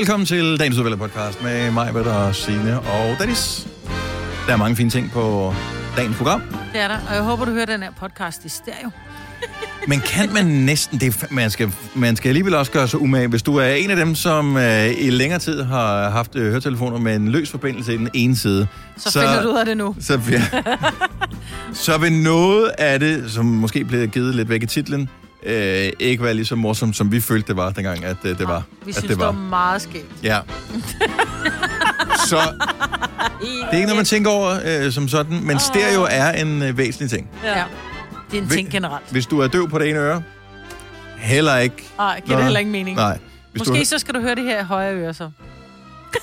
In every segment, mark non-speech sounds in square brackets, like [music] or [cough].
velkommen til dagens udvalgte podcast med mig, Britta og Signe og Dennis. Der er mange fine ting på dagens program, Det er der, og jeg håber, du hører den her podcast i stereo. men kan man næsten det? Man skal, man skal alligevel også gøre sig umage. Hvis du er en af dem, som øh, i længere tid har haft øh, høretelefoner med en løs forbindelse i den ene side, Så, så finder du ud af det nu. Så, ja, [laughs] så vil noget af det, som måske bliver givet lidt væk i titlen, øh, ikke være lige så morsomt, som vi følte, det var dengang, at øh, det var. Vi at synes, det det var var. meget skægt. Ja. Så det er ikke noget, man tænker over øh, som sådan, men stereo er en øh, væsentlig ting. Ja. Det er en ting generelt. Hvis du er døv på det ene øre, heller ikke... Nej, giver det heller ikke mening. Nej. Hvis Måske du, så skal du høre det her i højre øre så.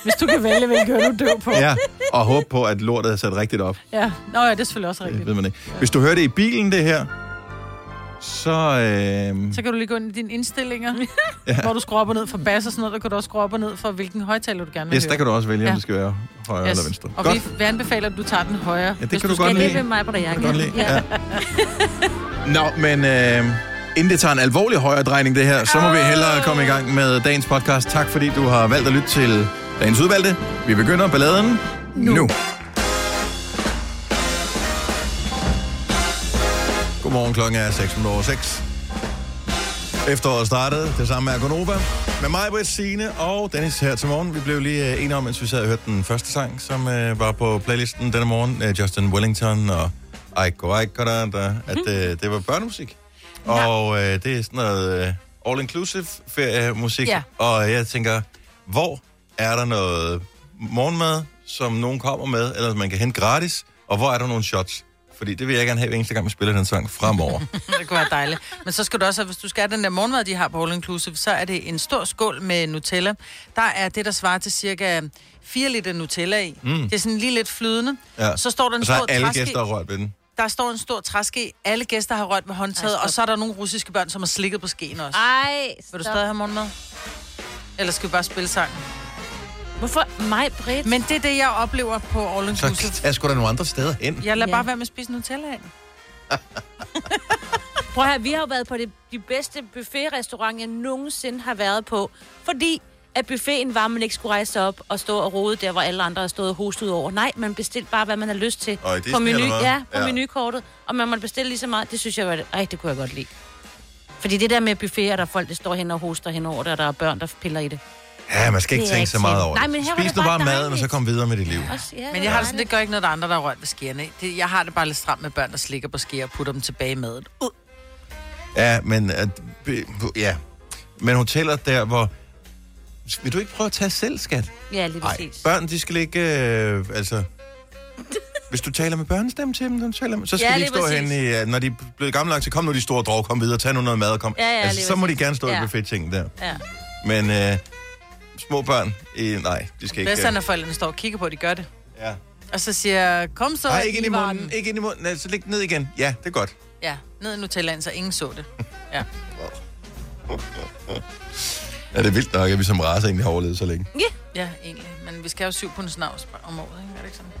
Hvis du kan vælge, hvilken øre du er døv på. Ja, og håbe på, at lortet er sat rigtigt op. ja. Nå ja, det er selvfølgelig også Det rigtigt. ved man ikke. Hvis du hører det i bilen, det her, så... Øh, Så kan du lige gå ind i dine indstillinger, [laughs] [laughs] ja. hvor du skruer op og ned for bas og sådan noget. Der kan du også skrue op og ned for, hvilken højtaler du gerne vil yes, høre. der kan du også vælge, om Ja. det skal være højre eller venstre. Og Godt. vi, vi anbefaler, at du tager den højre. Ja, det hvis kan du skal godt lide. det vil mig på det, jeg Kan du godt lide. Ja. Ja. Nå, men øh, inden det tager en alvorlig højere drejning, det her, så må vi hellere komme i gang med dagens podcast. Tak fordi du har valgt at lytte til dagens udvalgte. Vi begynder balladen nu. nu. Godmorgen, klokken er 6 over 6. Efteråret startede, det samme med Gonova. Med mig, Britt Signe og Dennis her til morgen. Vi blev lige øh, enige om, mens vi sad og hørte den første sang, som øh, var på playlisten denne morgen. Øh, Justin Wellington og Aiko Aiko, der, der, at øh, det var børnemusik. Og øh, det er sådan noget øh, all-inclusive feriemusik. Ja. Og jeg tænker, hvor er der noget morgenmad, som nogen kommer med, eller man kan hente gratis, og hvor er der nogle shots? Fordi det vil jeg gerne have hver eneste gang, vi spiller den sang fremover. [laughs] Det kunne være dejligt. Men så skal du også, have- hvis du skal have den der morgenmad, de har på All Inclusive, så er det en stor skål med Nutella. Der er det, der svarer til cirka 4 liter Nutella i. Mm. Det er sådan lige lidt flydende. Ja. Så står der en og så stor alle træske. gæster rørt ved den. Der står en stor træske. Alle gæster har rørt ved håndtaget, Ej, stop. og så er der nogle russiske børn, som har slikket på skeen også. Ej, Vil du stop. stadig have morgenmad? Eller skal vi bare spille sangen? Hvorfor mig, Britt? Men det er det, jeg oplever på All Inclusive. Så er sgu da nogle andre steder hen. Jeg lader Ja. bare være med at spise Nutella af. [laughs] Prøv at høre, vi har jo været på det, de bedste buffetrestaurant, jeg nogensinde har været på. Fordi at buffeten var, at man ikke skulle rejse op og stå og rode der, hvor alle andre har stået og hostet ud over. Nej, man bestilte bare, hvad man har lyst til. Disney, på menu, ja, på Ja. ja. menukortet. Og man måtte bestille lige så meget. Det synes jeg var... Ej, det kunne jeg godt lide. Fordi det der med buffeter, der er folk, der står hen og hoster hen over det, og der er børn, der piller i det. Ja, man skal ikke Det tænke så meget over Nej, det. men her Spis nu bare bare maden, og så kom videre med dit liv. Også, ja, Men jeg har det sådan, det gør ikke noget, der er andre, der har rørt ved skærene. Det, jeg har det bare lidt stramt med børn, der slikker på skære og putter dem tilbage i maden. Uh. Ja, men, at, ja. men hoteller der, hvor... Vil du ikke prøve at tage selv, skat? Ja, lige Nej, præcis. børn, de skal ikke... Øh, altså... Hvis du taler med børnestemme til dem, så, taler, så skal Ja, de ikke stå hen i... ja, Når de er blevet gamle nok, så kom nu de store drog, kom videre, tag nu noget mad og kom. Ja, ja, altså, så må de gerne stå i Ja. buffet-ting der. Ja. Men øh, små børn, øh, nej, de skal ikke... Bedst er, når forældrene står og kigger på, at de gør det. ja. Og så siger jeg, kom så, Nej, ikke ind i Ivan. munden, ikke ind i munden. Nej, Så læg den ned igen. Ja, det er godt. Ja, ned i Nutellaen, så ingen så det. Ja. Ja, [laughs] det er vildt nok, at vi som race egentlig har overlevet så længe. ja, egentlig. Men vi skal jo syv pund snavs om året, ikke? Er det ikke sådan?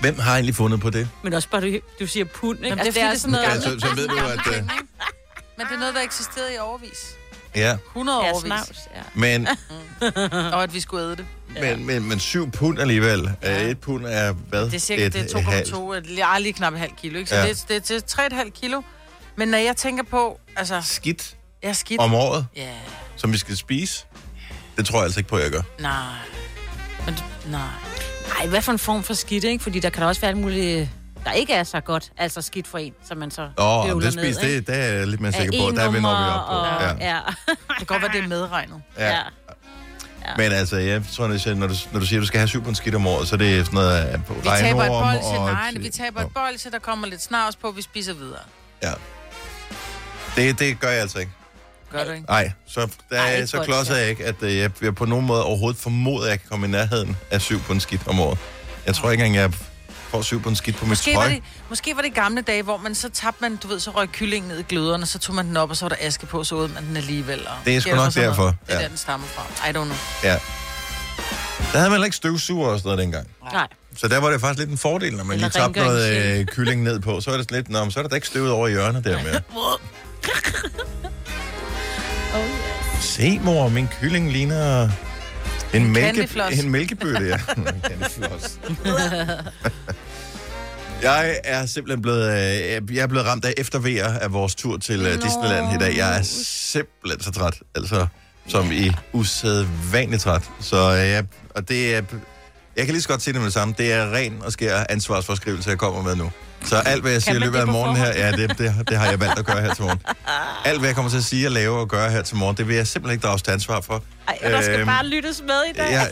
Hvem har egentlig fundet på det? Men også bare, du, du siger pund, ikke? Jamen, det er fordi, det er sådan noget- Ja, så, så ved du, at... Øh, Men det er noget, der eksisterede i overvis. Ja, 100 Ja, overvis. snavs, ja. men, [laughs] Og at vi skulle æde det. men, men, men syv pund alligevel. Ja. Et pund er hvad? Det er cirka et, det et er halvt. 2,2, et- jeg er lige knap et halvt kilo, ikke? Så Ja. ja. det, det, det er 3,5 kilo. Men når jeg tænker på, altså, Skidt jeg er skidt. om året, Ja, som vi skal spise. Det tror jeg altså ikke på, at jeg gør. nej. Men, nej. Ej, hvad for en form for skidt, ikke? Fordi der kan der også være alt muligt, der ikke er så godt. Altså skidt for en, som man så Åh, oh, det spise, ikke? det, det er jeg lidt mere sikker på. Der vender vi op på. Og, Ja. ja. Det kan godt være, det er medregnet. Ja. ja. Men altså, jeg tror, at når du, når du siger, at du skal have syv på en skidt om året, så er det sådan noget på Vi taber et bolsje, og... nej, vi taber et bolsje, der kommer lidt snavs på, vi spiser videre. Ja. Det, det gør jeg altså ikke. Gør du ikke? Nej, så, der, Ej, så klodser jeg ikke, at øh, jeg, jeg på nogen måde overhovedet formoder, at jeg kan komme i nærheden af syv på en skidt om året. Jeg tror ikke engang, jeg får syv på en skidt på mit Måske trøje. var, det, måske var det gamle dage, hvor man så tabte man, du ved, så røg kyllingen ned i gløderne, så tog man den op, og så var der aske på, så åd man den alligevel. Og Det er sgu derfor nok sådan noget. derfor, Det er ja. der, den stammer fra. I don't know. Ja. Der havde man ikke støvsuger og sådan noget dengang. Nej. Så der var det faktisk lidt en fordel, når man Eller lige tabte noget øh, kylling ned på. Så er det sådan lidt, Nå, men så er der da ikke støvet over i hjørnet der med. [laughs] [laughs] Oh, yes. Se, mor, min kylling ligner en, mælke, en mælkebøtte. Ja. [laughs] En. Jeg er simpelthen blevet, øh, jeg er blevet ramt af eftervejer af vores tur til øh, Disneyland i dag. Jeg er simpelthen så træt, altså som i usædvanligt træt. Så øh, jeg, og det er, jeg kan lige så godt sige det med det samme. Det er ren og skær ansvarsforskrivelse, jeg kommer med nu. Så alt, hvad jeg siger i løbet af morgenen her, ja, det, det, det har jeg valgt at gøre her til morgen. Alt, hvad jeg kommer til at sige og lave og gøre her til morgen, det vil jeg simpelthen ikke drages til ansvar for. Ej, der skal Øhm, bare lyttes med i dag. jeg,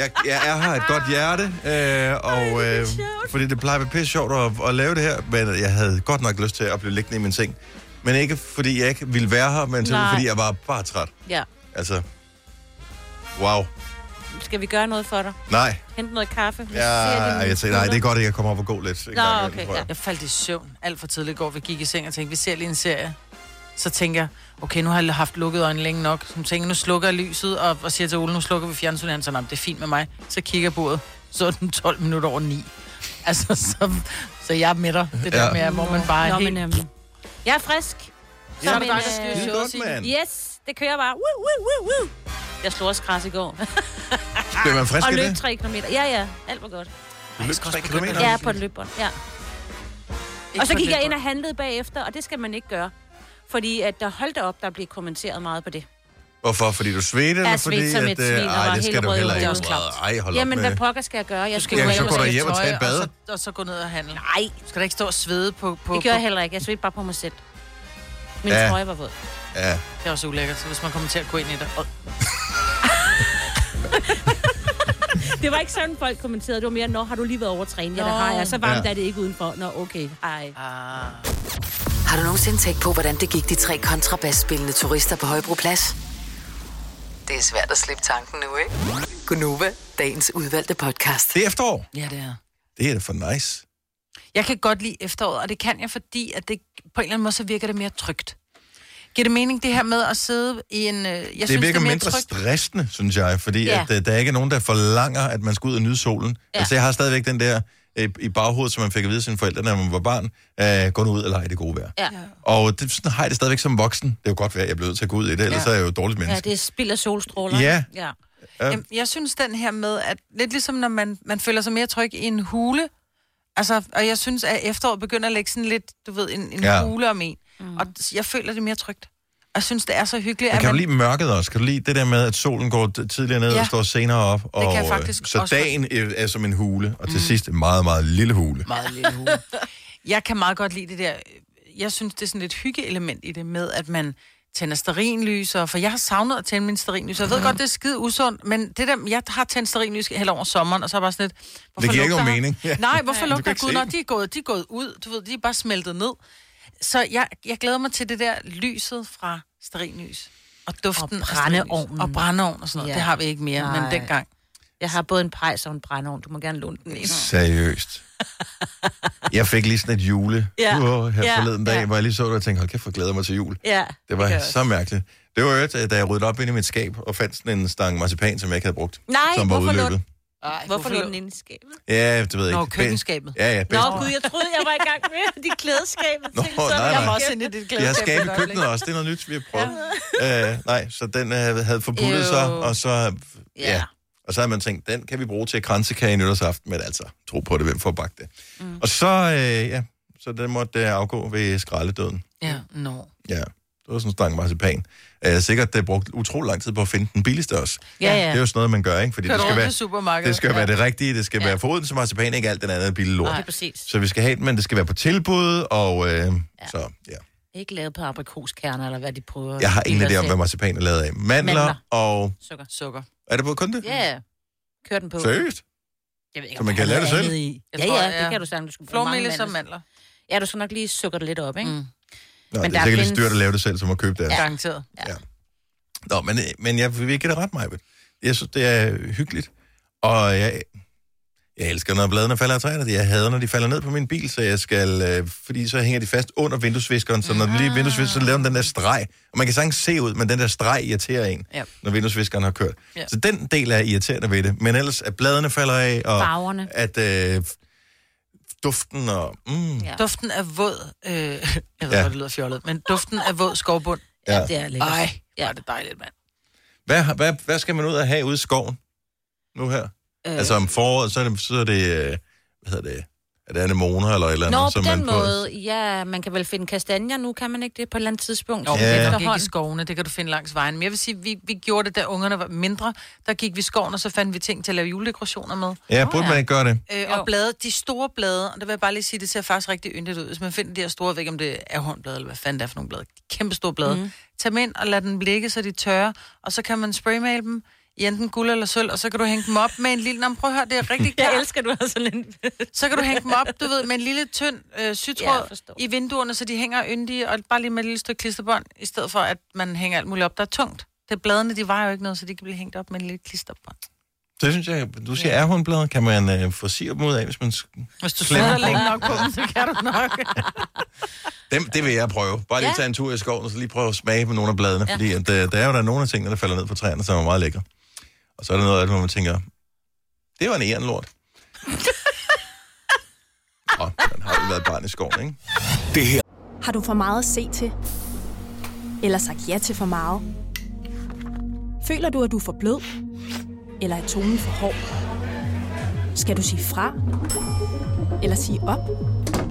jeg, jeg er her et godt hjerte, øh, og øh, fordi det plejer at være pisse sjovt at, at lave det her, men jeg havde godt nok lyst til at blive liggende i min seng. Men ikke fordi jeg ikke ville være her, men simpelthen Nej. fordi jeg var bare træt. Ja. Altså, wow. Skal vi gøre noget for dig? Nej, Hente noget kaffe? Ja, dine jeg tænker, nej, det er godt, at jeg kommer op og gå lidt. Nå, gang okay, jeg. ja. Jeg faldt i søvn alt for tidligt i går. Vi gik i seng og tænkte, vi ser lige en serie. Så tænker jeg, okay, nu har jeg haft lukket øjnene længe nok. Så tænker jeg, nu slukker jeg lyset, og, og siger til Ole, nu slukker vi fjernsynet. Han siger, "Nå, det er fint med mig. Så kigger jeg uret, så er den 12 minutter over 9. [laughs] Altså, så, så jeg er med dig. Det der Ja. med, hvor man bare er Nå, helt... men, øhm, jeg er frisk. Så er det dig, der styrer øh, showet, godt. Yes, det kører bare. Woo, woo, woo, woo. Jeg slog også græs i går. [laughs] Bliver man frisk og af løb det? 3 km. Ja, ja. Alt var godt. Du løb skal 3 også kilometer? begynde Jeg er på et løbbånd. Ja. Ikke Og så gik jeg ind og handlede bagefter, og det skal man ikke gøre. Fordi at der holdt op, der blev kommenteret meget på det. Hvorfor? Fordi du svedte? Jeg fordi, svedte som at, et øh, svin og ej, var det helt skal du rød i heller ikke. hovedet. Det er også Ej, hold Jamen, op hvad pokker skal jeg gøre? Jeg skal skulle Ja, gå så skifte hjem og tage et tøj, bad. Og så, og så gå ned og handle. Nej, Du skal da ikke stå og svede på... på det gjorde jeg heller ikke. Jeg svedte bare på mig selv. Min Ja. trøje var våd. Ja, Det er også ulækkert, så hvis man kommer til at gå ind i det. Og, [laughs] Det var ikke sådan, folk kommenterede. Det var mere, når har du lige været overtrænet? Ja, det har jeg. Så varmt Ja. er det ikke udenfor. Nå, okay. Hej. ah, Har du nogensinde tænkt på, hvordan det gik de tre kontrabasspillende turister på Højbroplads? Det er svært at slippe tanken nu, ikke? Gunova, dagens udvalgte podcast. det er efterår. ja, det er. Det er da for nice. Jeg kan godt lide efteråret, og det kan jeg, fordi at det på en eller anden måde, så virker det mere trygt. Giver det mening, det her med at sidde i en... øh, Jeg det synes, virker det er mere mindre trygt. stressende, synes jeg, fordi Ja. at, uh, der er ikke nogen, der forlanger, at man skal ud og nyde solen. Ja. Altså, jeg har stadigvæk den der i baghovedet, som man fik at vide af sine forældre, når man var barn. Uh, gå nu ud og lege det gode vejr. Ja. Og det, sådan har jeg det stadigvæk som voksen. Det er jo godt at jeg bliver nødt til at gå ud i det, ellers Ja. så er jeg jo et dårligt ja, menneske. det er spild af solstråler. Ja. ja. Jamen, jeg synes den her med, at lidt ligesom når man, man føler sig mere tryg i en hule, altså, og jeg synes, at efteråret begynder at lægge sådan lidt, du ved, en, en Ja. ja. hule om en. Mm. Og jeg føler det er mere trygt. Jeg synes, det er så hyggeligt, Men at kan man... du lide mørket også? Kan du lide det der med, at solen går tidligere ned ja. Ja. og står senere op? Og, kan jeg øh, faktisk så også dagen er, er som en hule, og til mm. sidst en meget, meget lille hule. meget lille hule. [laughs] Jeg kan meget godt lide det der. Jeg synes, det er sådan et hyggeelement i det med, at man tænder sterinlys, og for jeg har savnet at tænde min sterinlys. Jeg ved godt, det er skide usundt, men det der, jeg har tændt sterinlys hele over sommeren, og så er jeg bare sådan lidt... Det giver ikke nogen mening. Ja. [laughs] Nej, hvorfor Du kan lugter Gud, dem. de er, gået, de er gået ud? Du ved, de er bare smeltet ned. Så jeg, jeg glæder mig til det der lyset fra sterinlys. Og duften Og brændeovnen. Og brændeovn og sådan noget. Ja. Det har vi ikke mere, Nej. Men dengang. Jeg har både en pejs og en brændeovn. Du må gerne låne den ene. Seriøst. Jeg fik lige sådan et jule Ja. uh, her Ja, forleden dag, ja. hvor jeg lige så det og tænkte, hold kæft, hvor glæder jeg mig til jul. Ja. Det var jeg så mærkeligt. Det var jo, et, da jeg ryddede op ind i mit skab og fandt sådan en stang marcipan, som jeg ikke havde brugt. Nej, som var udløbet. Ej, Hvorfor lå den inde i skabet? Ja, det ved jeg Nå, ikke. køkkenskabet. Ja, ja. Nå, bedst. gud, jeg troede, jeg var i gang med de klædeskabet. Nå, Tænkte, så nej, jeg nej. var også inde i dit har klædeskab. skab i køkkenet også, det er noget nyt, vi har prøvet. Ja. Uh, nej, så den uh, havde forbuddet sig, og så, ja. Ja. og så havde man tænkt, den kan vi bruge til kransekage i nytårsaften, men altså, tro på det, hvem får bagt det. Mm. Og så, uh, ja, så den måtte uh, afgå ved skraldedøden. Ja, nå. Ja, det var sådan en stang marcipan. Uh, sikkert, det brugt utrolig lang tid på at finde den billigste også. Ja, Det er ja. jo sådan noget, man gør, ikke? Fordi Kører det skal, være, det skal Ja. være det rigtige, det skal Ja. være foruden til marcipan, ikke alt den andet billige lort. Er præcis. Så vi skal have den, men det skal være på tilbud, og øh, ja. så, ja. Ikke lavet på aprikoskerner, eller hvad de prøver. Jeg har ingen idé om, hvad marcipan er lavet af. Mandler, Mandler. og... Sukker. Sukker. Er det på kun det? Ja, ja. Kør den på. Seriøst? Jeg ved ikke, Så man kan er lave det selv? I. Jeg Ja, tror, ja, ja. det kan du sagtens. Du skal og mandler. mandler. Ja, du skal nok lige sukker det lidt op, ikke? Mm. Nå, Men det er sikkert lidt findes- dyrt at lave det selv, som at købe det. Ja. Garanteret. Nå, men, men jeg vil ikke det ret, mig. Jeg synes, det er hyggeligt. Og jeg, jeg elsker, når bladene falder af træerne. Jeg hader, når de falder ned på min bil, så jeg skal... Øh, fordi så hænger de fast under vinduesviskeren, så når den lige vinduesvisker, så laver den den der streg. Og man kan sagtens se ud, men den der streg irriterer en, Ja. når vinduesviskeren har kørt. Ja. Så den del er irriterende ved det. Men ellers, at bladene falder af, og Farverne. at øh, duften og... Mm, Ja. Duften af våd... Øh, jeg ved Ja. ja. godt, det lyder fjollet, men duften af våd skovbund. ja. Det er lækkert. Ej, Ja, det er dejligt, mand. Hvad, hvad, hvad skal man ud og have ude i skoven nu her? Øh. Altså om foråret, så er det, så er det øh, hvad hedder det, er det anemoner eller et eller Nå, andet? på som den man måde, ja, man kan vel finde kastanjer nu, kan man ikke det på et eller andet tidspunkt? Jo, Ja. ja. det kan du ikke i skovene, det kan du finde langs vejen. Men jeg vil sige, vi, vi gjorde det, da ungerne var mindre. Der gik vi i skoven, og så fandt vi ting til at lave juledekorationer med. Ja, burde man ikke gøre det? Øh, Jo. og blade, de store blade, og der vil jeg bare lige sige, det ser faktisk rigtig yndigt ud. Hvis man finder de her store, ikke om det er hornblade, eller hvad fanden det er for nogle blade. De kæmpe store blade. Mm. Tag dem ind og lad dem ligge, så de tørre, og så kan man spraymale dem i enten guld eller sølv, og så kan du hænge dem op med en lille... Nå, prøv at høre, det er [laughs] rigtig Jeg klart. elsker, du har sådan en... [laughs] Så kan du hænge dem op, du ved, med en lille tynd øh, Ja, jeg sytråd forstår. i vinduerne, så de hænger yndige, og bare lige med et lille stykke klisterbånd, i stedet for, at man hænger alt muligt op, der er tungt. Det bladene, de vejer jo ikke noget, så de kan blive hængt op med en lille klisterbånd. Det synes jeg, du siger ærhundblade, kan man øh, få dem ud af, hvis man... Hvis du sidder længe nok på dem, [laughs] så kan du nok. Dem, det vil jeg prøve. Bare lige Ja. tage en tur i skoven, og så lige prøve at smage på nogle af bladene, ja. Ja. fordi at, øh, der er jo der er nogle af tingene, der falder ned på træerne, som er meget lækre. Og så er der noget af det, hvor man tænker, det var en ærenlort. [laughs] Nå, man har jo været barn i skoven, ikke? Det her Har du for meget at se til? Eller sagt ja til for meget? Føler du, at du er for blød? Eller er tonen for hård? Skal du sige fra? Eller sige op?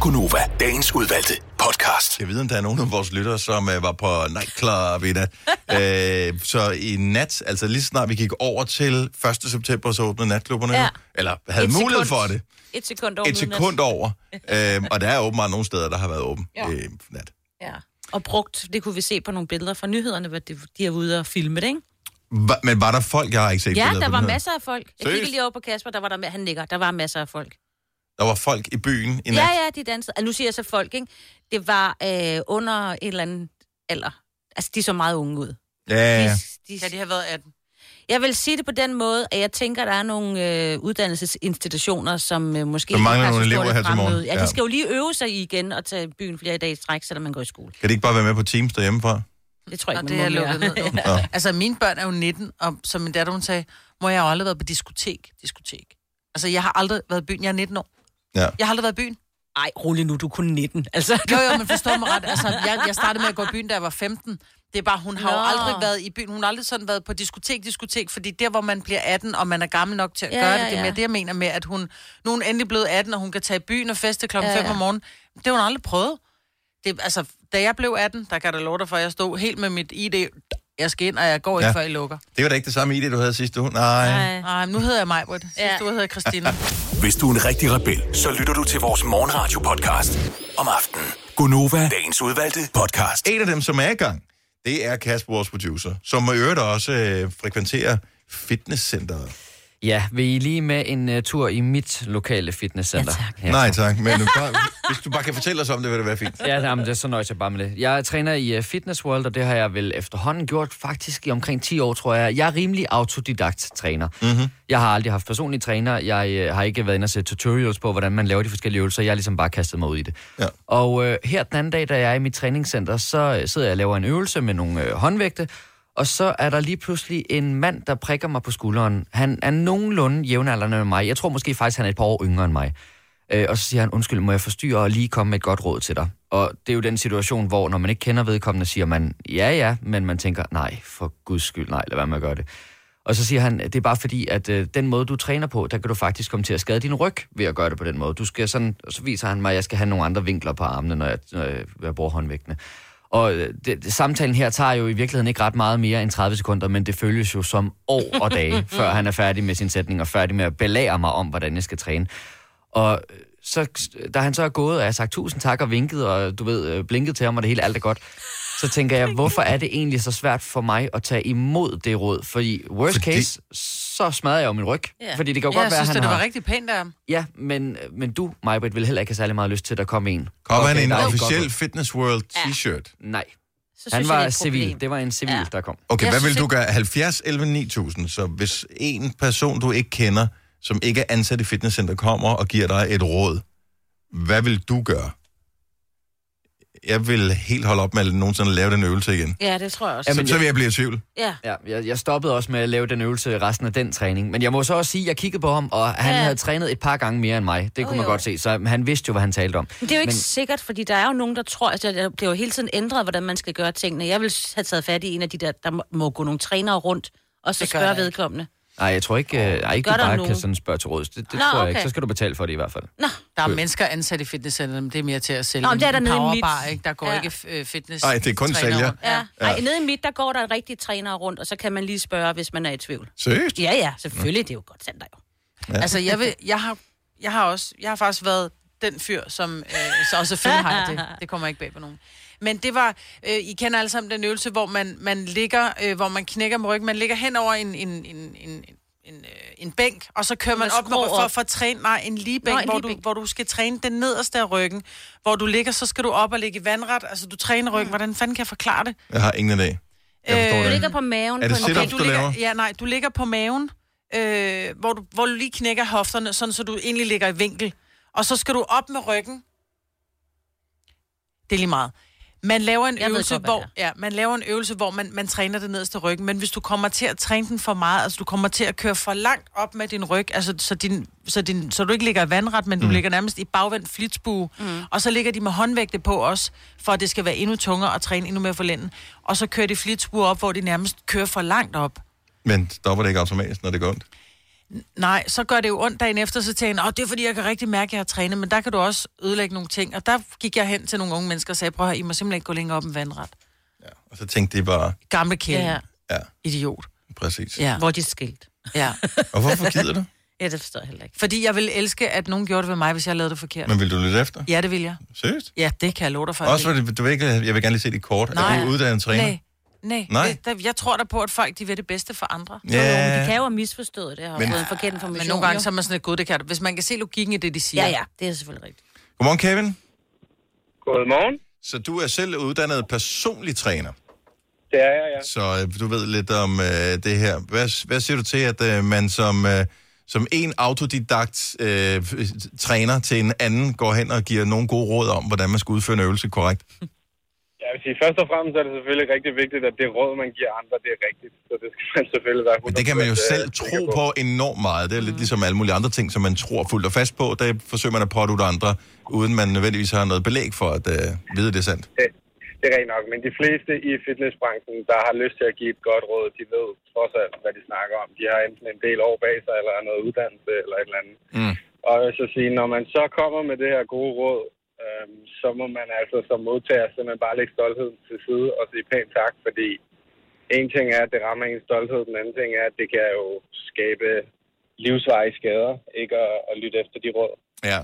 Gunova, dagens udvalgte podcast. Jeg ved, om der er nogen af vores lyttere, som uh, var på nightclub i nat. uh, [laughs] så i nat, altså lige snart vi gik over til 1. september, så åbnede natklubberne Ja. Eller havde Et mulighed sekund. for det. Et sekund over Et sekund over. uh, [laughs] og der er åbenbart nogle steder, der har været åben Ja. ja. nat. Ja. Og brugt, det kunne vi se på nogle billeder fra nyhederne, hvor de, de er ude og filme det, ikke? Hva, men var der folk, jeg har ikke set Ja, der var masser af folk. Jeg Seriøst? kigger lige over på Kasper, der var der, han nikker, der var masser af folk. Der var folk i byen i nat. Ja, ja, de dansede. Altså, nu siger jeg så folk, ikke? Det var øh, under en eller anden alder. Altså, de så meget unge ud. Ja, ja. De, de, Kan de have været 18? Jeg vil sige det på den måde, at jeg tænker, der er nogle øh, uddannelsesinstitutioner, som øh, måske Der mangler ikke har nogle elever et her til morgen. Ja, Ja. de skal jo lige øve sig i igen og tage byen flere dage i stræk, selvom man går i skole. Kan det ikke bare være med på Teams derhjemmefra? Det tror jeg Og ikke, det man er lukket ned. Ja. [laughs] Altså, mine børn er jo 19, og som min datter, hun sagde, må jeg har jo aldrig været på diskotek. Diskotek. Altså, jeg har aldrig været i byen. Jeg er 19 år. Ja. Jeg har aldrig været i byen. Ej, rolig nu, du er kun 19. Altså, Jo, jo, men [laughs] forstår mig ret. Altså, jeg, jeg startede med at gå i byen, da jeg var 15. Det er bare, hun har jo Nå. aldrig været i byen. Hun har aldrig sådan været på diskotek, diskotek, fordi der, hvor man bliver 18, og man er gammel nok til at Ja, gøre ja, det, det er ja. mere det, jeg mener med, at hun, nu er hun endelig blevet 18, og hun kan tage i byen og feste klokken Ja, 5 ja. om morgenen. Det har hun aldrig prøvet. Det, altså, da jeg blev 18, der kan der love dig for, at jeg stod helt med mit ID. Jeg skal ind, og jeg går ikke, Ja. før I lukker. Det var da ikke det samme idé, du havde sidste uge. Nej. Nej. Nej, men nu hedder jeg Majbrit. Sidste Ja. uge hedder jeg Christina. [laughs] Hvis du er en rigtig rebel, så lytter du til vores morgenradio-podcast om aftenen. Gunova, dagens udvalgte podcast. En af dem, som er i gang, det er Kasper, vores producer, som i øvrigt også øh, frekventerer fitnesscenteret. Ja, vil I lige med en uh, tur i mit lokale fitnesscenter? Ja, tak. Ja, Nej tak, men du bare, [laughs] hvis du bare kan fortælle os om det, vil det være fint. Ja, jamen, det er så nøjes jeg bare med det. Jeg træner i uh, Fitness World, og det har jeg vel efterhånden gjort faktisk i omkring 10 år, tror jeg. Jeg er rimelig autodidakt-træner. Mm-hmm. Jeg har aldrig haft personlig træner. Jeg uh, har ikke været inde og se tutorials på, hvordan man laver de forskellige øvelser. Jeg har ligesom bare kastet mig ud i det. Ja. Og uh, her den anden dag, da jeg er i mit træningscenter, så sidder jeg og laver en øvelse med nogle uh, håndvægte, og så er der lige pludselig en mand, der prikker mig på skulderen. Han er nogenlunde jævnaldrende med mig. Jeg tror måske faktisk, han er et par år yngre end mig. Øh, og så siger han, undskyld, må jeg forstyrre og lige komme med et godt råd til dig? Og det er jo den situation, hvor når man ikke kender vedkommende, siger man, ja ja, men man tænker, nej, for guds skyld, nej, lad være med at gøre det. Og så siger han, det er bare fordi, at øh, den måde, du træner på, der kan du faktisk komme til at skade din ryg ved at gøre det på den måde. Du skal sådan, og så viser han mig, at jeg skal have nogle andre vinkler på armene, når jeg, når jeg, når jeg bruger håndvægtene. Og øh, det, samtalen her tager jo i virkeligheden ikke ret meget mere end 30 sekunder, men det føles jo som år og dage, [laughs] før han er færdig med sin sætning og færdig med at belære mig om, hvordan jeg skal træne. Og øh, så, da han så er gået, og jeg har sagt tusind tak og vinket, og du ved, øh, blinket til ham, og det hele alt er godt, så tænker jeg, hvorfor er det egentlig så svært for mig at tage imod det råd? Fordi worst Fordi- case, så smadrer jeg jo min ryg. Ja. Fordi det kan jo ja, godt være, jeg at synes, han det, har... var rigtig pænt af ham. Ja, men, men du, Majbrit, vil heller ikke have særlig meget lyst til, at der kom en. Kommer han i en officiel godt Fitness World t-shirt? Nej. Så Han synes jeg, var det et civil. Det var en civil, ja. der kom. Okay, Jeg hvad vil du gøre? 70, 11, 9000. Så hvis en person, du ikke kender, som ikke er ansat i fitnesscenter, kommer og giver dig et råd, hvad vil du gøre? Jeg vil helt holde op med at nogensinde lave den øvelse igen. Ja, det tror jeg også. Jamen, så, så vil jeg blive i tvivl. Ja. Ja, jeg, jeg stoppede også med at lave den øvelse resten af den træning. Men jeg må så også sige, at jeg kiggede på ham, og han Ja. havde trænet et par gange mere end mig. Det Jo, kunne man jo. godt se, så han vidste jo, hvad han talte om. Men det er jo ikke Men- sikkert, fordi der er jo nogen, der tror, at det bliver jo hele tiden ændret, hvordan man skal gøre tingene. Jeg vil have taget fat i en af de der, der må- gå nogle trænere rundt, og så spørge jeg ikke. Nej, jeg tror ikke, øh, nej, ikke Gør du bare nogen? kan sådan spørge til råds. Det, det Nå, tror jeg ikke. okay. Så skal du betale for det i hvert fald. Nå, Der er mennesker ansat i fitnesscenter, men det er mere til at sælge Nå, men det er der en nede i mit. ikke? Der går Ja. ikke øh, fitness. Nej, det er kun træner sælger. rundt. ja. Ja. Ej, nede i mit, der går der rigtig trænere rundt, og så kan man lige spørge, hvis man er i tvivl. Seriøst? Ja, ja, selvfølgelig. Det er jo godt center, jo. Ja. Altså, jeg, vil, jeg, har, jeg har også, jeg har faktisk været den fyr, som, øh, så og selvfølgelig har det. [laughs] Det kommer ikke bag på nogen. Men det var, øh, I kender alle sammen den øvelse, hvor man, man ligger, øh, hvor man knækker med ryggen. Man ligger hen over en, en, en, en, en, øh, en bænk, og så kører man, Man op med for, for at træne, nej, en lige bænk, Nå, en hvor, du, hvor du skal træne den nederste af ryggen. Hvor du ligger, så skal du op og ligge i vandret. Altså, du træner ryggen. Hvordan fanden kan jeg forklare det? Jeg har ingen idé. Jeg Øh, Du ligger på maven. Er det på en sit-ups, bænk. du ligger? Ja, nej, du ligger på maven, øh, hvor, du, hvor du lige knækker hofterne, sådan så du egentlig ligger i vinkel. Og så skal du op med ryggen. Det er lige meget. Man laver en Jeg øvelse, godt, hvor, ja, man laver en øvelse, hvor man, man træner det nederste ryggen, men hvis du kommer til at træne den for meget, altså du kommer til at køre for langt op med din ryg, altså så, din, så, din, så du ikke ligger vandret, men du Mm. ligger nærmest i bagvendt flitsbue, mm. og så ligger de med håndvægte på os, for at det skal være endnu tungere og træne endnu mere for lænden. Og så kører de flitsbue op, hvor de nærmest kører for langt op. Men stopper det ikke automatisk, når det går ondt? Nej, så gør det jo ondt dagen efter, så tænker jeg, "Åh, det er fordi, jeg kan rigtig mærke, at jeg har trænet, men der kan du også ødelægge nogle ting. Og der gik jeg hen til nogle unge mennesker og sagde, prøv at I må simpelthen ikke gå længere op en vandret. Og så tænkte de bare, Gamle kæde. Ja. Ja. ja, Idiot. præcis. Ja. Hvor de er skilt. ja. Og hvorfor gider du? [laughs] Ja, det forstår jeg heller ikke. Fordi jeg vil elske, at nogen gjorde det ved mig, hvis jeg lavede det forkert. Men vil du lytte efter? Ja, det vil jeg. Seriøst? Ja, det kan jeg love dig for. Også jeg fordi, du vil ikke, jeg vil gerne lige se dit kort. Nej. Er du uddannet træner? Nej, nej. Nej. Det, der, jeg tror da på, at folk de vil det bedste for andre. Ja. Men de kan jo have misforstået det, og Men- fået forkert information. Men nogle gange jo. så er man sådan gud, det kan. Hvis man kan se logikken i det, de siger. Ja, ja, det er selvfølgelig rigtigt. Godmorgen, Kevin. Godmorgen. Så du er selv uddannet personlig træner, Det er jeg, ja. så øh, du ved lidt om øh, det her. Hvad, hvad siger du til, at øh, man som, øh, som en autodidakt øh, træner til en anden går hen og giver nogle gode råd om, hvordan man skal udføre en øvelse korrekt? Jeg vil sige, først og fremmest er det selvfølgelig rigtig vigtigt, at det råd, man giver andre, det er rigtigt. Så det skal man selvfølgelig være 100% Men det kan man jo selv tro på enormt meget. Det er lidt ligesom alle mulige andre ting, som man tror fuldt og fast på. Der forsøger man at pådute andre, uden man nødvendigvis har noget belæg for at øh, vide, det er sandt. Det, det er rent nok, men de fleste i fitnessbranchen, der har lyst til at give et godt råd, de ved trods alt, hvad de snakker om. De har enten en del år bag sig, eller er noget uddannelse, eller et eller andet. Mm. Og jeg så sige, når man så kommer med det her gode råd, øhm, så må man altså som modtager simpelthen bare lægge stoltheden til side og sige pænt tak, fordi en ting er, at det rammer ens stolthed, den anden ting er, at det kan jo skabe livsvarige skader, ikke at, at lytte efter de råd. Ja.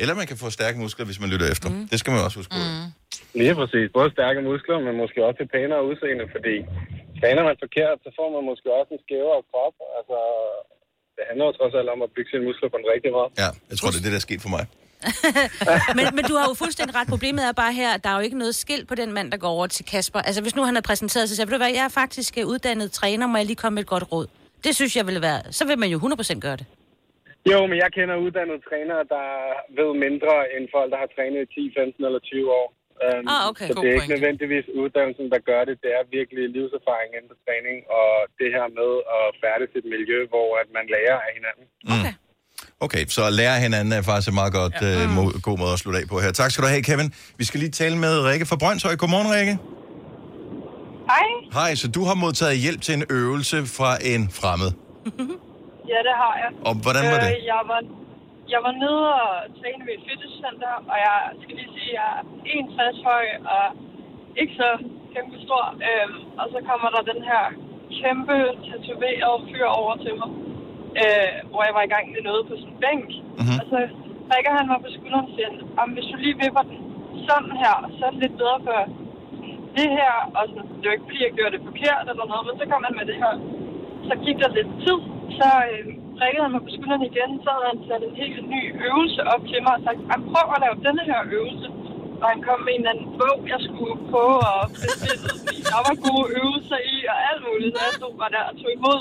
Eller man kan få stærke muskler, hvis man lytter efter. Mm. Det skal man også huske på. Mm. Lige præcis. Både stærke muskler, men måske også et pænere udseende, fordi træner man forkert, så får man måske også en skævere krop. Altså, det handler jo trods alt om at bygge sine muskler på den rigtige måde. Ja, jeg tror, det er det, der er sket for mig. [laughs] men, men du har jo fuldstændig ret. Problemet er bare her, at der er jo ikke noget skilt på den mand, der går over til Kasper. Altså, hvis nu han har præsenteret sig, så ved du hvad, jeg er faktisk øh, uddannet træner, må jeg lige komme med et godt råd. Det synes jeg ville være, så vil man jo 100% gøre det. Jo, men jeg kender uddannede trænere, der ved mindre end folk, der har trænet i 10, 15 eller 20 år. Um, Ah, okay. Så God det er ikke pointe. nødvendigvis uddannelsen, der gør det. Det er virkelig livserfaring inden for træning, og det her med at færdes i et miljø, hvor at man lærer af hinanden. Okay. Okay, så at lære af hinanden er faktisk en meget godt, ja. øh, mo- god måde at slutte af på her. Tak skal du have, Kevin. Vi skal lige tale med Rikke fra Brøndshøj. Godmorgen, Rikke. Hej. Hej, så du har modtaget hjælp til en øvelse fra en fremmed. Ja, det har jeg. Og hvordan var det? Øh, jeg, var, jeg var nede og træne ved et fitnesscenter, og jeg skal lige sige, at jeg er 61 høj og ikke så kæmpe stor. Øhm, og så kommer der den her kæmpe tatoverede fyr over til mig, øh, hvor jeg var i gang med noget på en bænk. Mm-hmm. Og så rækker han mig på skulderen og siger, at hvis du lige vipper den sådan her, så er det lidt bedre for det her. Og sådan, det var ikke fordi, jeg gjorde det forkert eller noget, men så kom han med det her. Så gik der lidt tid, så øh, rækkede han mig på skulderen igen, så havde han sat en helt ny øvelse op til mig og sagt, "Ej, prøv at lave denne her øvelse. Og han kom med en eller anden bog, jeg skulle på og bestille. Der var gode øvelser i og alt muligt, så jeg stod bare der og tog imod.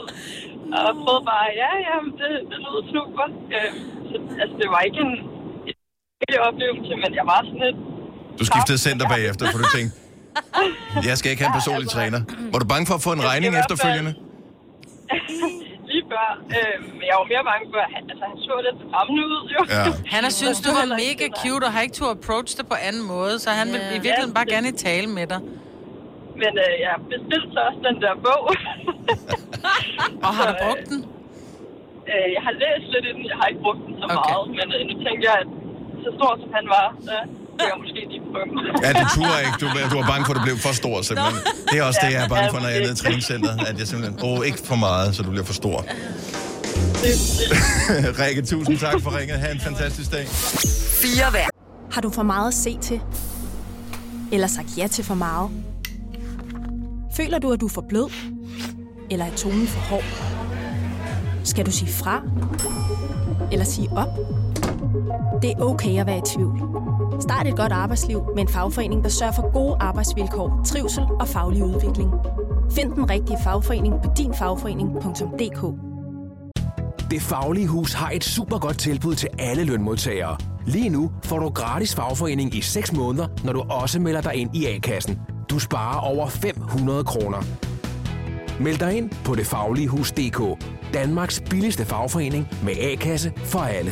Og prøvede bare, ja, ja, det, det lyder super. Øh, så, altså, det var ikke en, en oplevelse, men jeg var sådan lidt... Du skiftede center bagefter, for du tænkte, jeg skal ikke have en personlig træner. Var du bange for at få en regning efterfølgende? Før. Øh, men jeg var mere bange for, at han, altså, han så lidt skræmmende ud, jo. Ja. Han har synes, du [laughs] var mega cute, og har ikke tur approach det på anden måde, så han vil i virkeligheden bare gerne tale med dig. Men øh, jeg bestilte så også den der bog. [laughs] og har du brugt den? Øh, jeg har læst lidt i den, jeg har ikke brugt den så okay. meget, men øh, nu tænker jeg, at så stor som han var, så jeg måske lige prøve. Ja, du turde ikke. Du, du var bange for, at du blev for stor, simpelthen. Det er også det, jeg er bange for, når jeg er nede i træningscenter. At jeg simpelthen, åh, oh, ikke for meget, så du bliver for stor. [laughs] Rikke, tusind tak for ringet. Ha' en fantastisk dag. Fire hver. Har du for meget at se til? Eller sagt ja til for meget? Føler du, at du er for blød? Eller er tonen for hård? Skal du sige fra? Eller sige op? Det er okay at være i tvivl. Start et godt arbejdsliv med en fagforening, der sørger for gode arbejdsvilkår, trivsel og faglig udvikling. Find den rigtige fagforening på dinfagforening.dk. Det Faglige Hus har et super godt tilbud til alle lønmodtagere. Lige nu får du gratis fagforening i 6 måneder, når du også melder dig ind i A-kassen. Du sparer over 500 kroner. Meld dig ind på detfagligehus.dk. Danmarks billigste fagforening med A-kasse for alle.